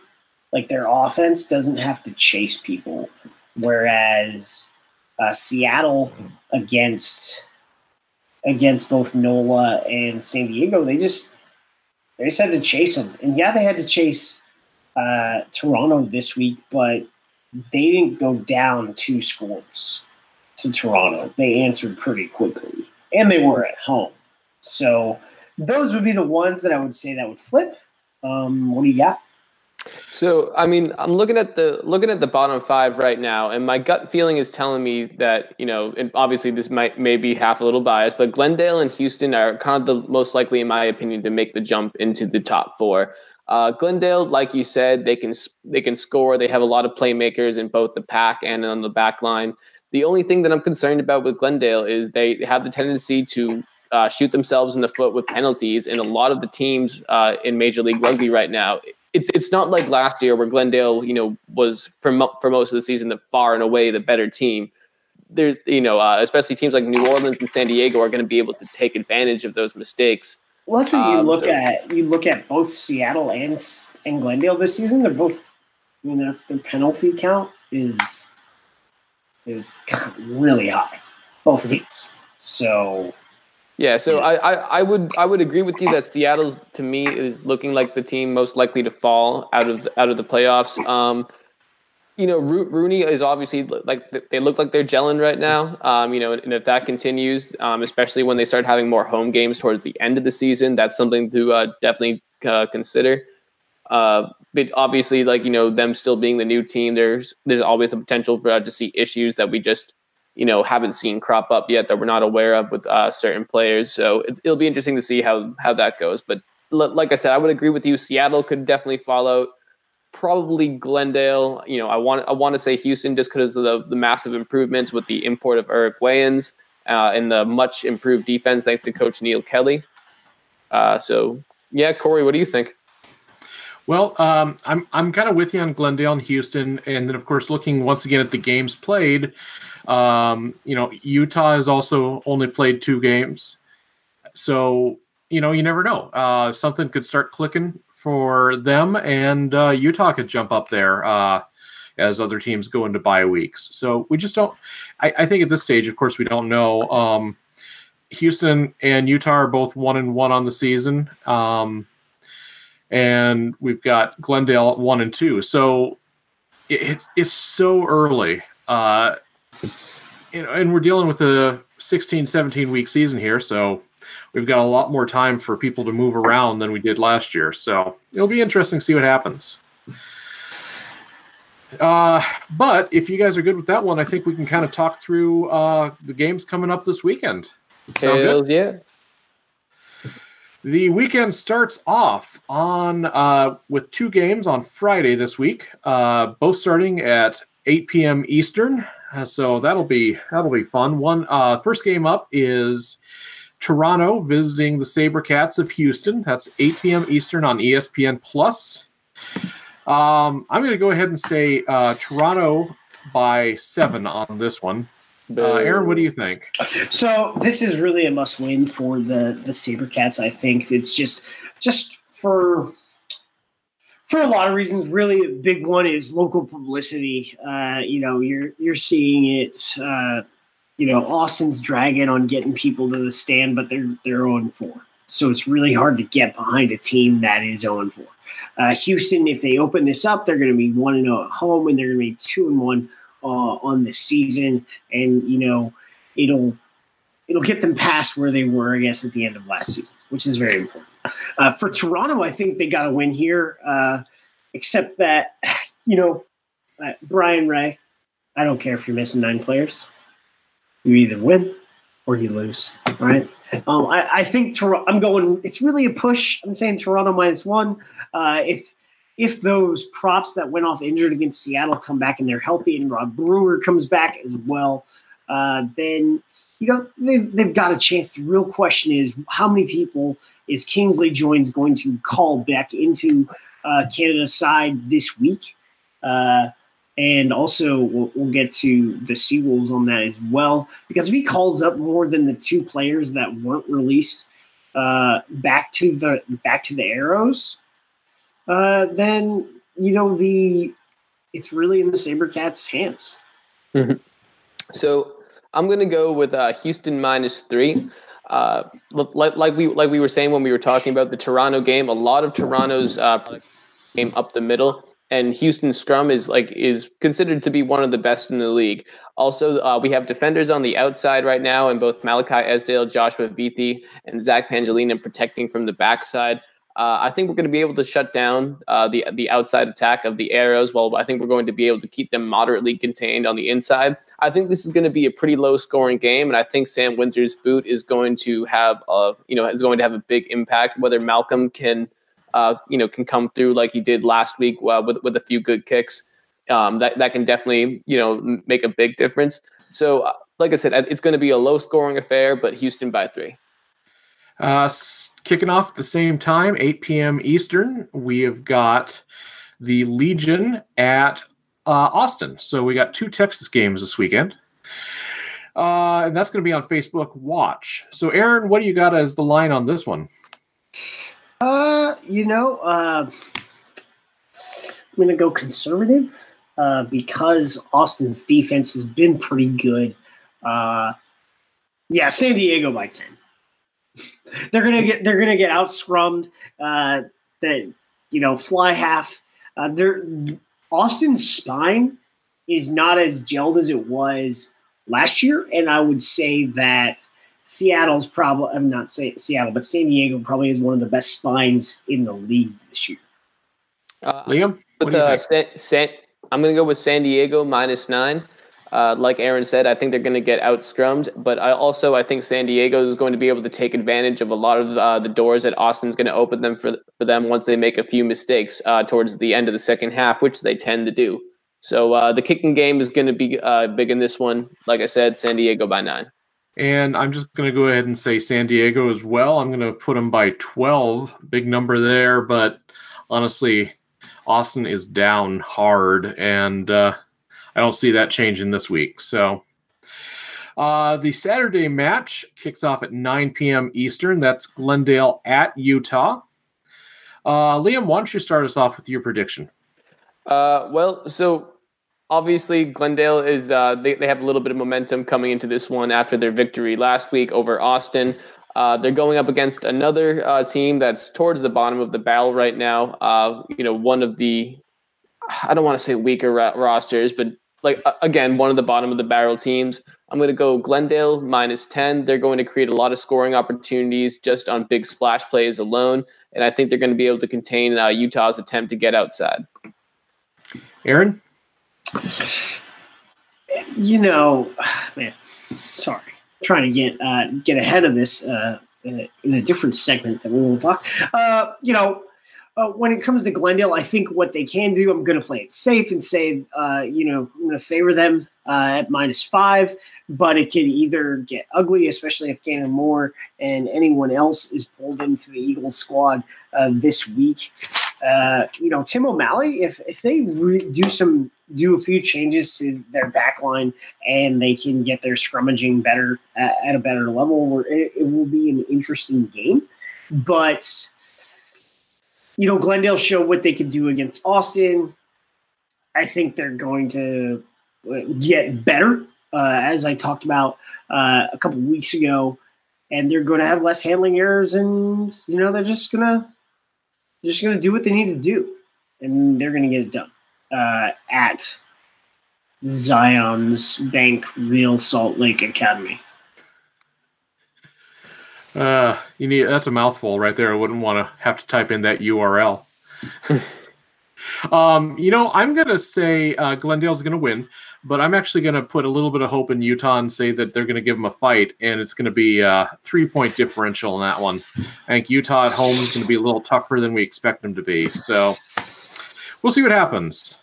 Like their offense doesn't have to chase people, whereas uh, Seattle against against both NOLA and San Diego, they just they just had to chase them. And yeah, they had to chase uh, Toronto this week, but they didn't go down two scores to Toronto. They answered pretty quickly, and they were at home. So those would be the ones that I would say that would flip. Um, what do you got? So, I mean, I'm looking at the looking at the bottom five right now, and my gut feeling is telling me that you know, and obviously this might maybe half a little biased, but Glendale and Houston are kind of the most likely, in my opinion, to make the jump into the top four. Uh, Glendale, like you said, they can they can score. They have a lot of playmakers in both the pack and on the back line. The only thing that I'm concerned about with Glendale is they have the tendency to uh, shoot themselves in the foot with penalties, and a lot of the teams uh, in Major League Rugby right now. It's it's not like last year where Glendale, you know, was for for most of the season the far and away the better team. There's, you know, uh, especially teams like New Orleans and San Diego are going to be able to take advantage of those mistakes well, that's what you um, look so, at. You look at both Seattle and and Glendale this season. They're both, you know, their penalty count is is really high. Both teams. So. Yeah, so. I, I, I would I would agree with you that Seattle's to me is looking like the team most likely to fall out of out of the playoffs. Um, you know, RUNY is obviously like they look like they're gelling right now. Um, you know, and if that continues, um, especially when they start having more home games towards the end of the season, that's something to uh, definitely uh, consider. Uh, but obviously, like you know, them still being the new team, there's there's always the potential for uh, to see issues that we just you know haven't seen crop up yet that we're not aware of with uh, certain players. So it'll be interesting to see how how that goes. But l- like I said, I would agree with you. Seattle could definitely follow probably Glendale. You know, I want I want to say Houston just because of the, the massive improvements with the import of Eryk Wayans uh, and the much improved defense thanks to Coach Neil Kelly. Uh, so yeah, Corey, what do you think? Well, um, I'm I'm kind of with you on Glendale and Houston, and then of course looking once again at the games played. Um, you know, Utah has also only played two games, so you know you never know. Uh, something could start clicking for them, and uh, Utah could jump up there uh, as other teams go into bye weeks. So we just don't. I, I think at this stage, of course, we don't know. Um, Houston and Utah are both one and one on the season. Um, and we've got Glendale at one and two. So it, it's so early. Uh, you know, and we're dealing with a 16, 17 week season here. So we've got a lot more time for people to move around than we did last year. So it'll be interesting to see what happens. Uh, but if you guys are good with that one, I think we can kind of talk through uh, the games coming up this weekend. Sound Hells good? yeah. The weekend starts off on uh, with two games on Friday this week, uh, both starting at 8 p.m. Eastern. Uh, so that'll be that'll be fun. One uh, first game up is Toronto visiting the SaberCats of Houston. That's 8 p.m. Eastern on ESPN Plus. Um, I'm going to go ahead and say uh, Toronto by seven on this one. Uh, Aaron, what do you think? So this is really a must-win for the the SaberCats. I think it's just just for for a lot of reasons. Really, a big one is local publicity. Uh, you know, you're you're seeing it. Uh, you know, Austin's dragging on getting people to the stand, but they're they're 0 4. So it's really hard to get behind a team that is on 4. Uh, Houston, if they open this up, they're going to be 1 and 0 at home, and they're going to be 2 and 1 uh, on the season, and you know it'll it'll get them past where they were, I guess, at the end of last season, which is very important. Uh, for Toronto, I think they got a win here, uh, except that you know uh, Brian Ray. I don't care if you're missing nine players. You either win or you lose, right? Um, I, I, think Toronto. I'm going. It's really a push. I'm saying Toronto minus one. Uh, if if those props that went off injured against Seattle come back and they're healthy, and Rod Brewer comes back as well, uh, then you know they've, they've got a chance. The real question is how many people is Kingsley Jones going to call back into uh, Canada's side this week? Uh, and also, we'll, we'll, get to the Seawolves on that as well. Because if he calls up more than the two players that weren't released uh, back to the back to the Arrows, uh, then you know the it's really in the SaberCats' hands. Mm-hmm. So I'm going to go with uh, Houston minus three. Uh, like, like, we like we were saying when we were talking about the Toronto game, a lot of Toronto's uh, game up the middle, and Houston scrum is like is considered to be one of the best in the league. Also, uh, we have defenders on the outside right now, and both Malachi Esdale, Joshua Vithi, and Zach Pangelinan protecting from the backside. Uh, I think we're going to be able to shut down uh, the the outside attack of the arrows. Well, I think we're going to be able to keep them moderately contained on the inside. I think this is going to be a pretty low scoring game, and I think Sam Windsor's boot is going to have a you know is going to have a big impact. Whether Malcolm can uh, you know can come through like he did last week uh, with with a few good kicks, um, that that can definitely you know make a big difference. So, uh, like I said, it's going to be a low scoring affair, but Houston by three. Uh, kicking off at the same time, 8 p.m. Eastern, we have got the Legion at uh, Austin. So we got two Texas games this weekend. Uh, and that's going to be on Facebook Watch. So, Aaron, what do you got as the line on this one? Uh, you know, uh, I'm going to go conservative uh, because Austin's defense has been pretty good. Uh, yeah, San Diego by 10 they're gonna get they're gonna get out scrummed. Uh, that you know fly half. Uh, they're Austin's spine is not as gelled as it was last year, and I would say that Seattle's probably I'm not saying Seattle, but San Diego probably is one of the best spines in the league this year. Uh, Liam, with, uh, San, San, I'm going to go with San Diego minus nine. Uh, like Aaron said, I think they're going to get out scrummed, but I also I think San Diego is going to be able to take advantage of a lot of uh, the doors that Austin's going to open them for for them once they make a few mistakes uh, towards the end of the second half, which they tend to do. So uh, the kicking game is going to be uh, big in this one. Like I said, San Diego by nine. And I'm just going to go ahead and say San Diego as well. I'm going to put them by 12. Big number there, but honestly, Austin is down hard, and uh, I don't see that changing this week. So uh, the Saturday match kicks off at 9 p.m. Eastern. That's Glendale at Utah. Uh, Liam, why don't you start us off with your prediction? Uh, well, so obviously Glendale is uh, they, they have a little bit of momentum coming into this one after their victory last week over Austin. Uh, they're going up against another uh, team that's towards the bottom of the barrel right now. Uh, you know, one of the I don't want to say weaker ra- rosters, but like again, one of the bottom of the barrel teams. I'm going to go Glendale minus 10. They're going to create a lot of scoring opportunities just on big splash plays alone. And I think they're going to be able to contain uh, Utah's attempt to get outside. Aaron? You know, man, sorry. trying to get uh, get ahead of this uh, uh, in a different segment that we will talk. Uh, you know, uh, when it comes to Glendale, I think what they can do, I'm going to play it safe and say, uh, you know, I'm going to favor them uh, at minus five, but it can either get ugly, especially if Gannon Moore and anyone else is pulled into the Eagles squad uh, this week. Uh, you know, Tim O'Malley, if if they re- do some do a few changes to their back line and they can get their scrummaging better at, at a better level, where it, it will be an interesting game. But you know, Glendale showed what they could do against Austin. I think they're going to uh, get better, uh, as I talked about uh, a couple weeks ago, and they're going to have less handling errors, and you know they're just gonna they're just gonna do what they need to do, and they're gonna get it done uh, at Zions Bank Real Salt Lake Academy. Uh, you need that's a mouthful right there. I wouldn't want to have to type in that URL. um, you know, I'm gonna say uh, Glendale's gonna win, but I'm actually gonna put a little bit of hope in Utah and say that they're gonna give them a fight, and it's gonna be a three point differential in that one. I think Utah at home is gonna be a little tougher than we expect them to be. So we'll see what happens.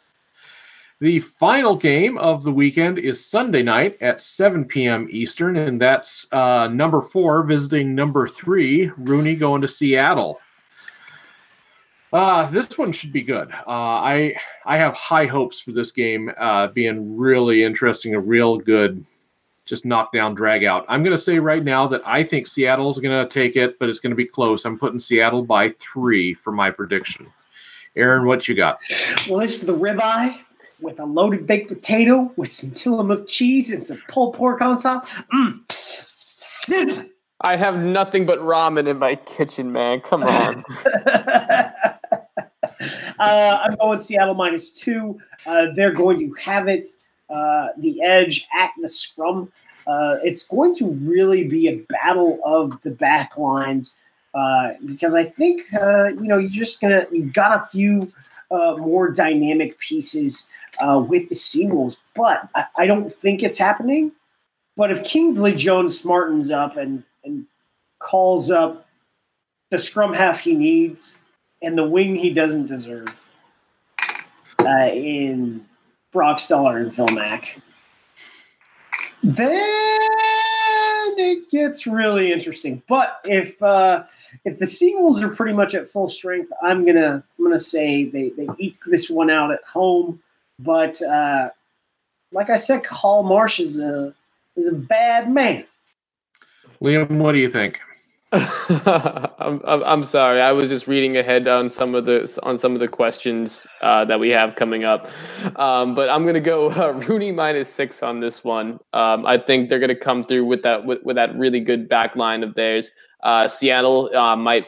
The final game of the weekend is Sunday night at 7 p.m. Eastern, and that's uh, number four visiting number three, RUNY going to Seattle. Uh, this one should be good. Uh, I I have high hopes for this game uh, being really interesting, a real good, just knockdown drag out. I'm going to say right now that I think Seattle's going to take it, but it's going to be close. I'm putting Seattle by three for my prediction. Aaron, what you got? Well, it's the ribeye with a loaded baked potato with some Tillamook cheese and some pulled pork on top. Mmm, sizzling. I have nothing but ramen in my kitchen, man. Come on. uh, I'm going Seattle minus two. Uh, they're going to have it uh, the edge at the scrum. Uh, it's going to really be a battle of the back lines uh, because I think uh, you know you're just gonna you've got a few more dynamic pieces with the Seawolves, but I, I don't think it's happening. But if Kingsley Jones smartens up and and calls up the scrum half he needs and the wing he doesn't deserve uh, in Brock Staller and Phil Mack, then it gets really interesting. But if uh, if the Seawolves are pretty much at full strength, I'm gonna I'm gonna say they they eke this one out at home. But uh, like I said, Cathal Marsh is a is a bad man. Liam, what do you think? I'm, I'm, I'm sorry. I was just reading ahead on some of the on some of the questions uh, that we have coming up, um, but I'm gonna go uh, RUNY minus six on this one. Um, I think they're gonna come through with that with, with that really good back line of theirs. Uh, Seattle uh, might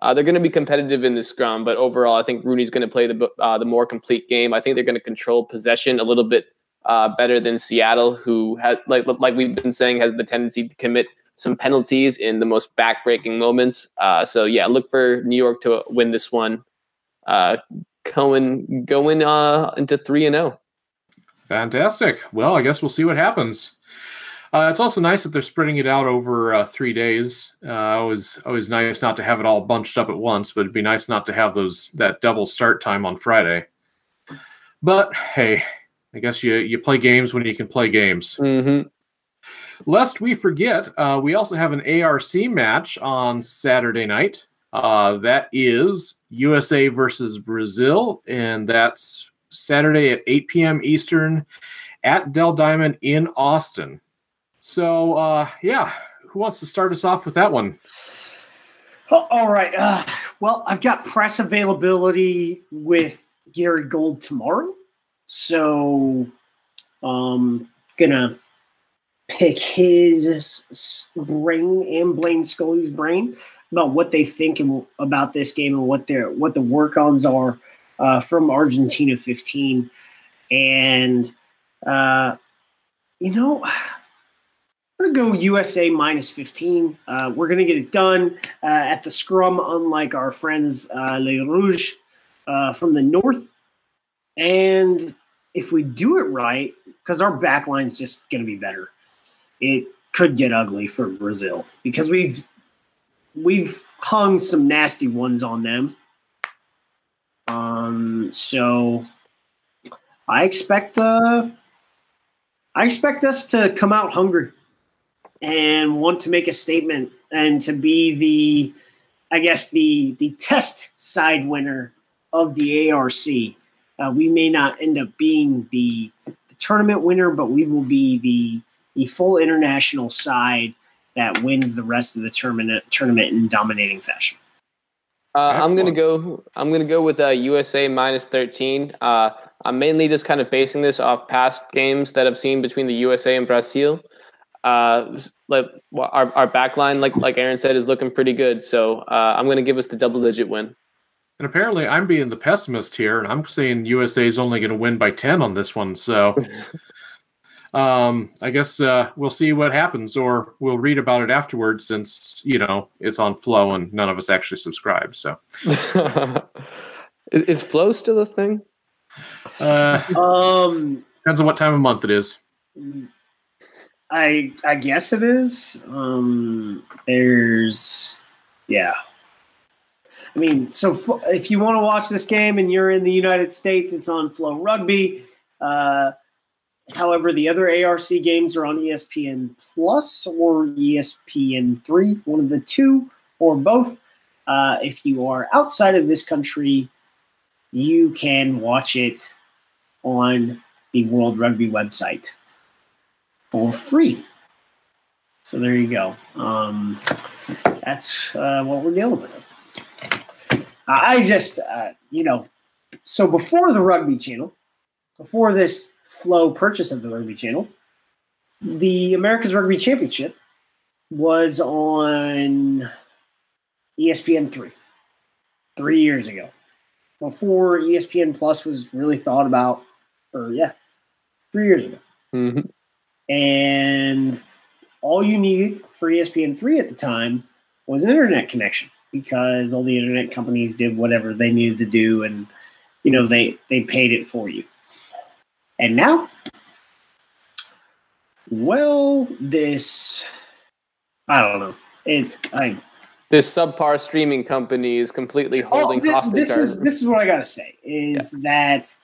uh, they're going to be competitive in the scrum, but overall, I think RUNY's going to play the uh, the more complete game. I think they're going to control possession a little bit uh, better than Seattle, who has like like we've been saying has the tendency to commit some penalties in the most backbreaking moments. Uh, so yeah, look for New York to win this one. Uh, Cohen going uh, into three and zero. Fantastic. Well, I guess we'll see what happens. Uh, it's also nice that they're spreading it out over uh, three days. Uh, always, always nice not to have it all bunched up at once, but it'd be nice not to have those that double start time on Friday. But hey, I guess you you play games when you can play games. Mm-hmm. Lest we forget, uh, we also have an ARC match on Saturday night. Uh, that is USA versus Brazil, and that's Saturday at 8 p.m. Eastern at Dell Diamond in Austin. So, uh, yeah, who wants to start us off with that one? Oh, all right. Uh, well, I've got press availability with Gary Gold tomorrow, so um, gonna pick his brain and Blaine Scully's brain about what they think about this game and what their what the work-ons are uh, from Argentina 15, and uh, you know. I'm going to go USA minus 15. Uh, we're going to get it done uh, at the scrum, unlike our friends uh, Les Rouges uh, from the north. And if we do it right, because our back line's just going to be better, it could get ugly for Brazil because we've we've hung some nasty ones on them. Um, so I expect uh, I expect us to come out hungry and want to make a statement and to be the I guess the the test side winner of the ARC. Uh, we may not end up being the, the tournament winner, but we will be the the full international side that wins the rest of the tournament tournament in dominating fashion. Uh, I'm gonna go. I'm gonna go with uh, USA minus 13. Uh, I'm mainly just kind of basing this off past games that I've seen between the USA and Brazil uh, like our our back line, like like Aaron said, is looking pretty good. So uh, I'm going to give us the double digit win. And apparently, I'm being the pessimist here, and I'm saying USA is only going to win by ten on this one. So. um, I guess uh, we'll see what happens, or we'll read about it afterwards, since you know it's on Flow and none of us actually subscribe. So, is, is Flow still a thing? Uh, um, depends on what time of month it is. I I guess it is. Um, there's yeah. I mean, so if you want to watch this game and you're in the United States, it's on Flow Rugby. Uh, however, the other ARC games are on ESPN Plus or ESPN Three, one of the two or both. Uh, if you are outside of this country, you can watch it on the World Rugby website for free. So there you go. Um, that's uh, what we're dealing with. I just, uh, you know, so before the rugby channel, before this flow purchase of the rugby channel, the America's Rugby Championship was on ESPN three, three years ago, before ESPN Plus was really thought about, or yeah, three years ago. Mm-hmm. And all you needed for ESPN3 at the time was an internet connection because all the internet companies did whatever they needed to do and you know they they paid it for you. And now well this I don't know. It I this subpar streaming company is completely oh, holding oh, this, this is this is what I gotta say is yeah. that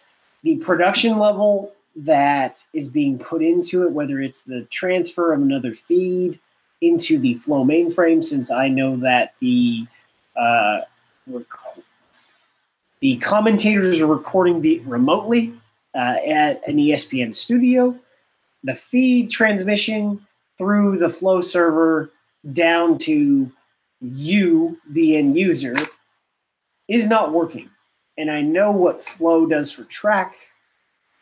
the production level that is being put into it, whether it's the transfer of another feed into the Flow mainframe, since I know that the uh, rec- the commentators are recording the remotely uh, at an ESPN studio. The feed transmission through the Flow server down to you, the end user, is not working. And I know what Flow does for track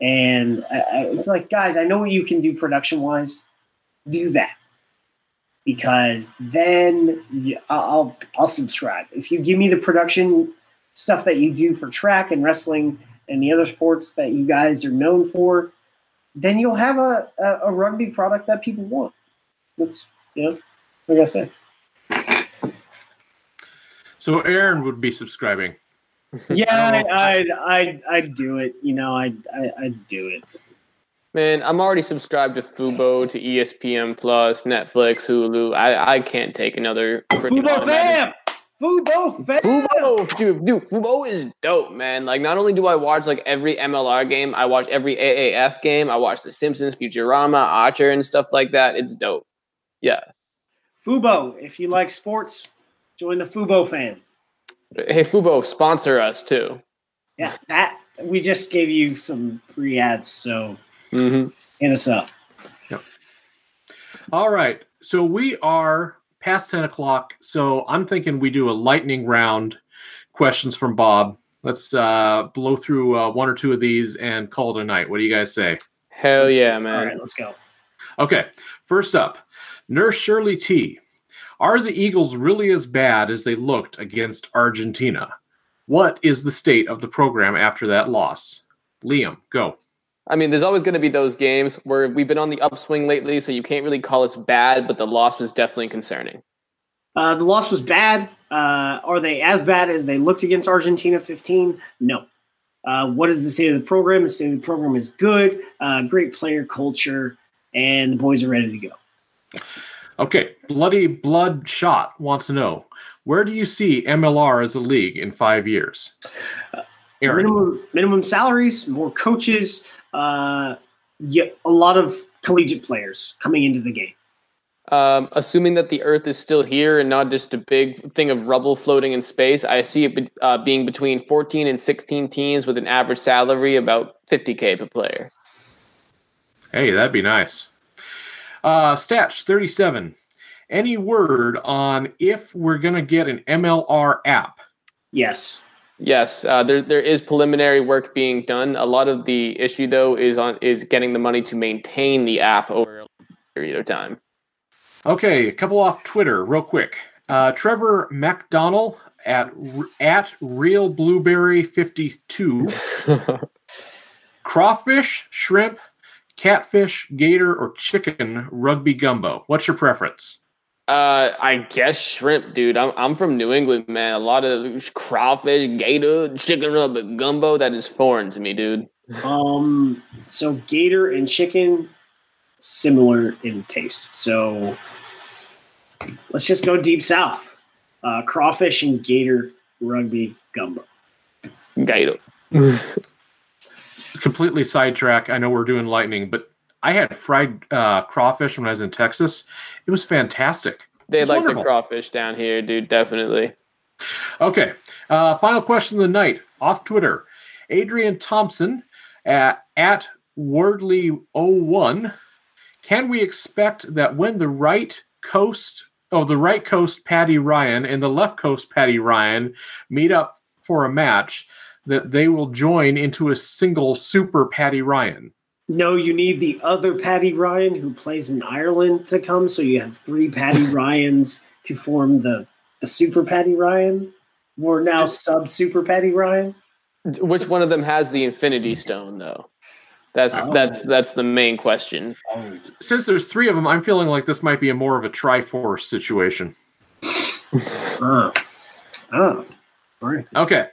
and I, it's like, guys, I know what you can do production wise. Do that because then I'll I'll subscribe. If you give me the production stuff that you do for track and wrestling and the other sports that you guys are known for, then you'll have a, a, a rugby product that people want. That's you know, like I said. So Aaron would be subscribing. yeah, I, I, I, I do it. You know, I, I, I do it. Man, I'm already subscribed to Fubo, to ESPN Plus, Netflix, Hulu. I, I can't take another Fubo fam, Fubo fam. Fubo, dude, dude, Fubo is dope, man. Like, not only do I watch like every MLR game, I watch every AAF game. I watch The Simpsons, Futurama, Archer, and stuff like that. It's dope. Yeah. Fubo. If you like sports, join the Fubo fam. Hey, Fubo, sponsor us too. Yeah, that we just gave you some free ads, so Mm-hmm. hit us up. Yep. All right. So we are past 10 o'clock. So I'm thinking we do a lightning round questions from Bob. Let's uh, blow through uh, one or two of these and call it a night. What do you guys say? Hell yeah, man. right, let's go. Okay. First up, Nurse Shirley T. Are the Eagles really as bad as they looked against Argentina? What is the state of the program after that loss? Liam, go. I mean, there's always going to be those games where we've been on the upswing lately, so you can't really call us bad, but the loss was definitely concerning. Uh, the loss was bad. Uh, are they as bad as they looked against Argentina 15? No. Uh, what is the state of the program? The state of the program is good, uh, great player culture, and the boys are ready to go. Okay. Bloody Blood Shot wants to know where do you see MLR as a league in five years? Aaron. Minimum, minimum salaries, more coaches, uh, yeah, a lot of collegiate players coming into the game. Um, assuming that the Earth is still here and not just a big thing of rubble floating in space, I see it be- uh, being between 14 and 16 teams with an average salary about 50k per player. Hey, that'd be nice. Uh, Statch 37. Any word on if we're going to get an MLR app? Yes. Yes, uh, there there is preliminary work being done. A lot of the issue though is on is getting the money to maintain the app over a period of time. Okay, a couple off Twitter, real quick. Uh, Trevor McDonald at at Real Blueberry 52. Crawfish, shrimp, catfish, gator, or chicken rugby gumbo. What's your preference? Uh, I guess shrimp, dude. I'm I'm from New England, man. A lot of crawfish, gator, chicken rub, gumbo. That is foreign to me, dude. Um, so gator and chicken similar in taste. So let's just go deep south. Uh, crawfish and gator rugby gumbo. Gator. Completely sidetrack. I know we're doing lightning, but I had fried uh, crawfish when I was in Texas. It was fantastic. They like wonderful. the crawfish down here, dude. Definitely. Okay. Uh, final question of the night off Twitter. Adrian Thompson at, at Wordly01. Can we expect that when the right coast, oh, the right coast Paddy Ryan and the left coast Paddy Ryan meet up for a match, that they will join into a single super Paddy Ryan? No, you need the other Paddy Ryan who plays in Ireland to come. So you have three Paddy Ryans to form the the Super Paddy Ryan. We're now sub Super Paddy Ryan. Which one of them has the Infinity Stone, though? That's Oh. that's that's the main question. Oh, Since there's three of them, I'm feeling like this might be a more of a Triforce situation. oh, oh. All right. Okay.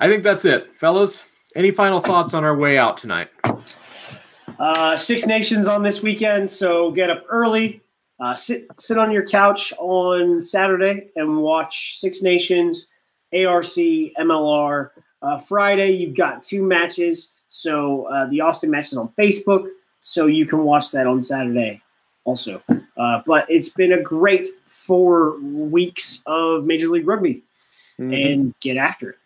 I think that's it. Fellas, any final thoughts on our way out tonight? Uh, Six Nations on this weekend, so get up early. Uh, sit sit on your couch on Saturday and watch Six Nations, ARC, MLR. Uh, Friday, you've got two matches. So uh, the Austin match is on Facebook, so you can watch that on Saturday also. Uh, but it's been a great four weeks of Major League Rugby, Mhm. and get after it.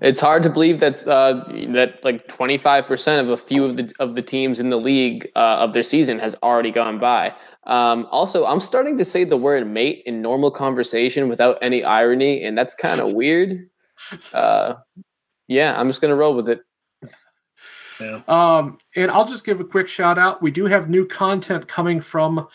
It's hard to believe that's uh, that like 25% of a few of the of the teams in the league uh, of their season has already gone by. Um, also, I'm starting to say the word mate in normal conversation without any irony, and that's kind of weird. Uh, yeah, I'm just gonna roll with it. Um, and I'll just give a quick shout out. We do have new content coming from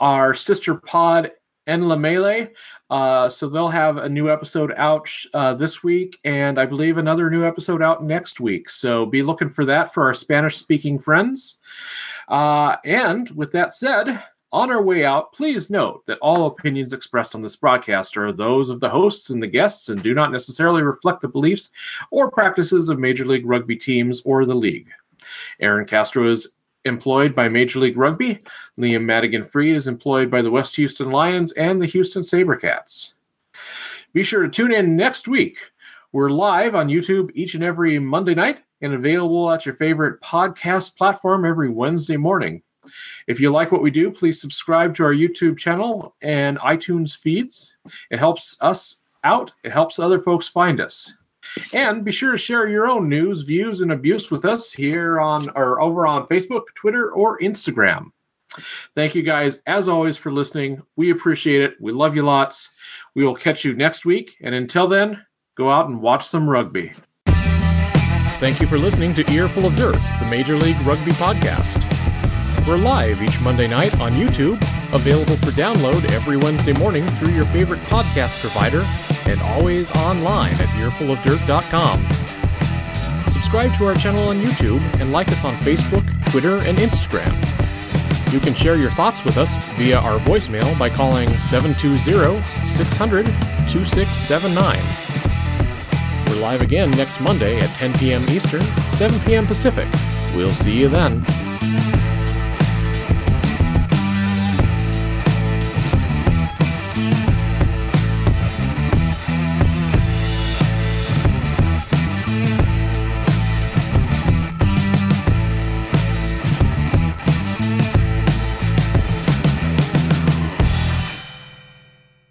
our sister pod, Enla Melee. Uh, so they'll have a new episode out uh, this week, and I believe another new episode out next week. So be looking for that for our Spanish speaking friends. Uh, and with that said, on our way out, please note that all opinions expressed on this broadcast are those of the hosts and the guests and do not necessarily reflect the beliefs or practices of Major League Rugby teams or the league. Aaron Castro is employed by Major League Rugby. Liam Madigan Freed is employed by the West Houston Lions and the Houston Sabercats. Be sure to tune in next week. We're live on YouTube each and every Monday night and available at your favorite podcast platform every Wednesday morning. If you like what we do, please subscribe to our YouTube channel and iTunes feeds. It helps us out, it helps other folks find us. And be sure to share your own news, views, and abuse with us here on or over on Facebook, Twitter, or Instagram. Thank you guys, as always, for listening. We appreciate it. We love you lots. We will catch you next week. And until then, go out and watch some rugby. Thank you for listening to Earful of Dirt, the Major League Rugby podcast. We're live each Monday night on YouTube, available for download every Wednesday morning through your favorite podcast provider, and always online at earfulofdirt.com. Subscribe to our channel on YouTube and like us on Facebook, Twitter, and Instagram. You can share your thoughts with us via our voicemail by calling 720 600 2679. We're live again next Monday at 10 p.m. Eastern, 7 p.m. Pacific. We'll see you then.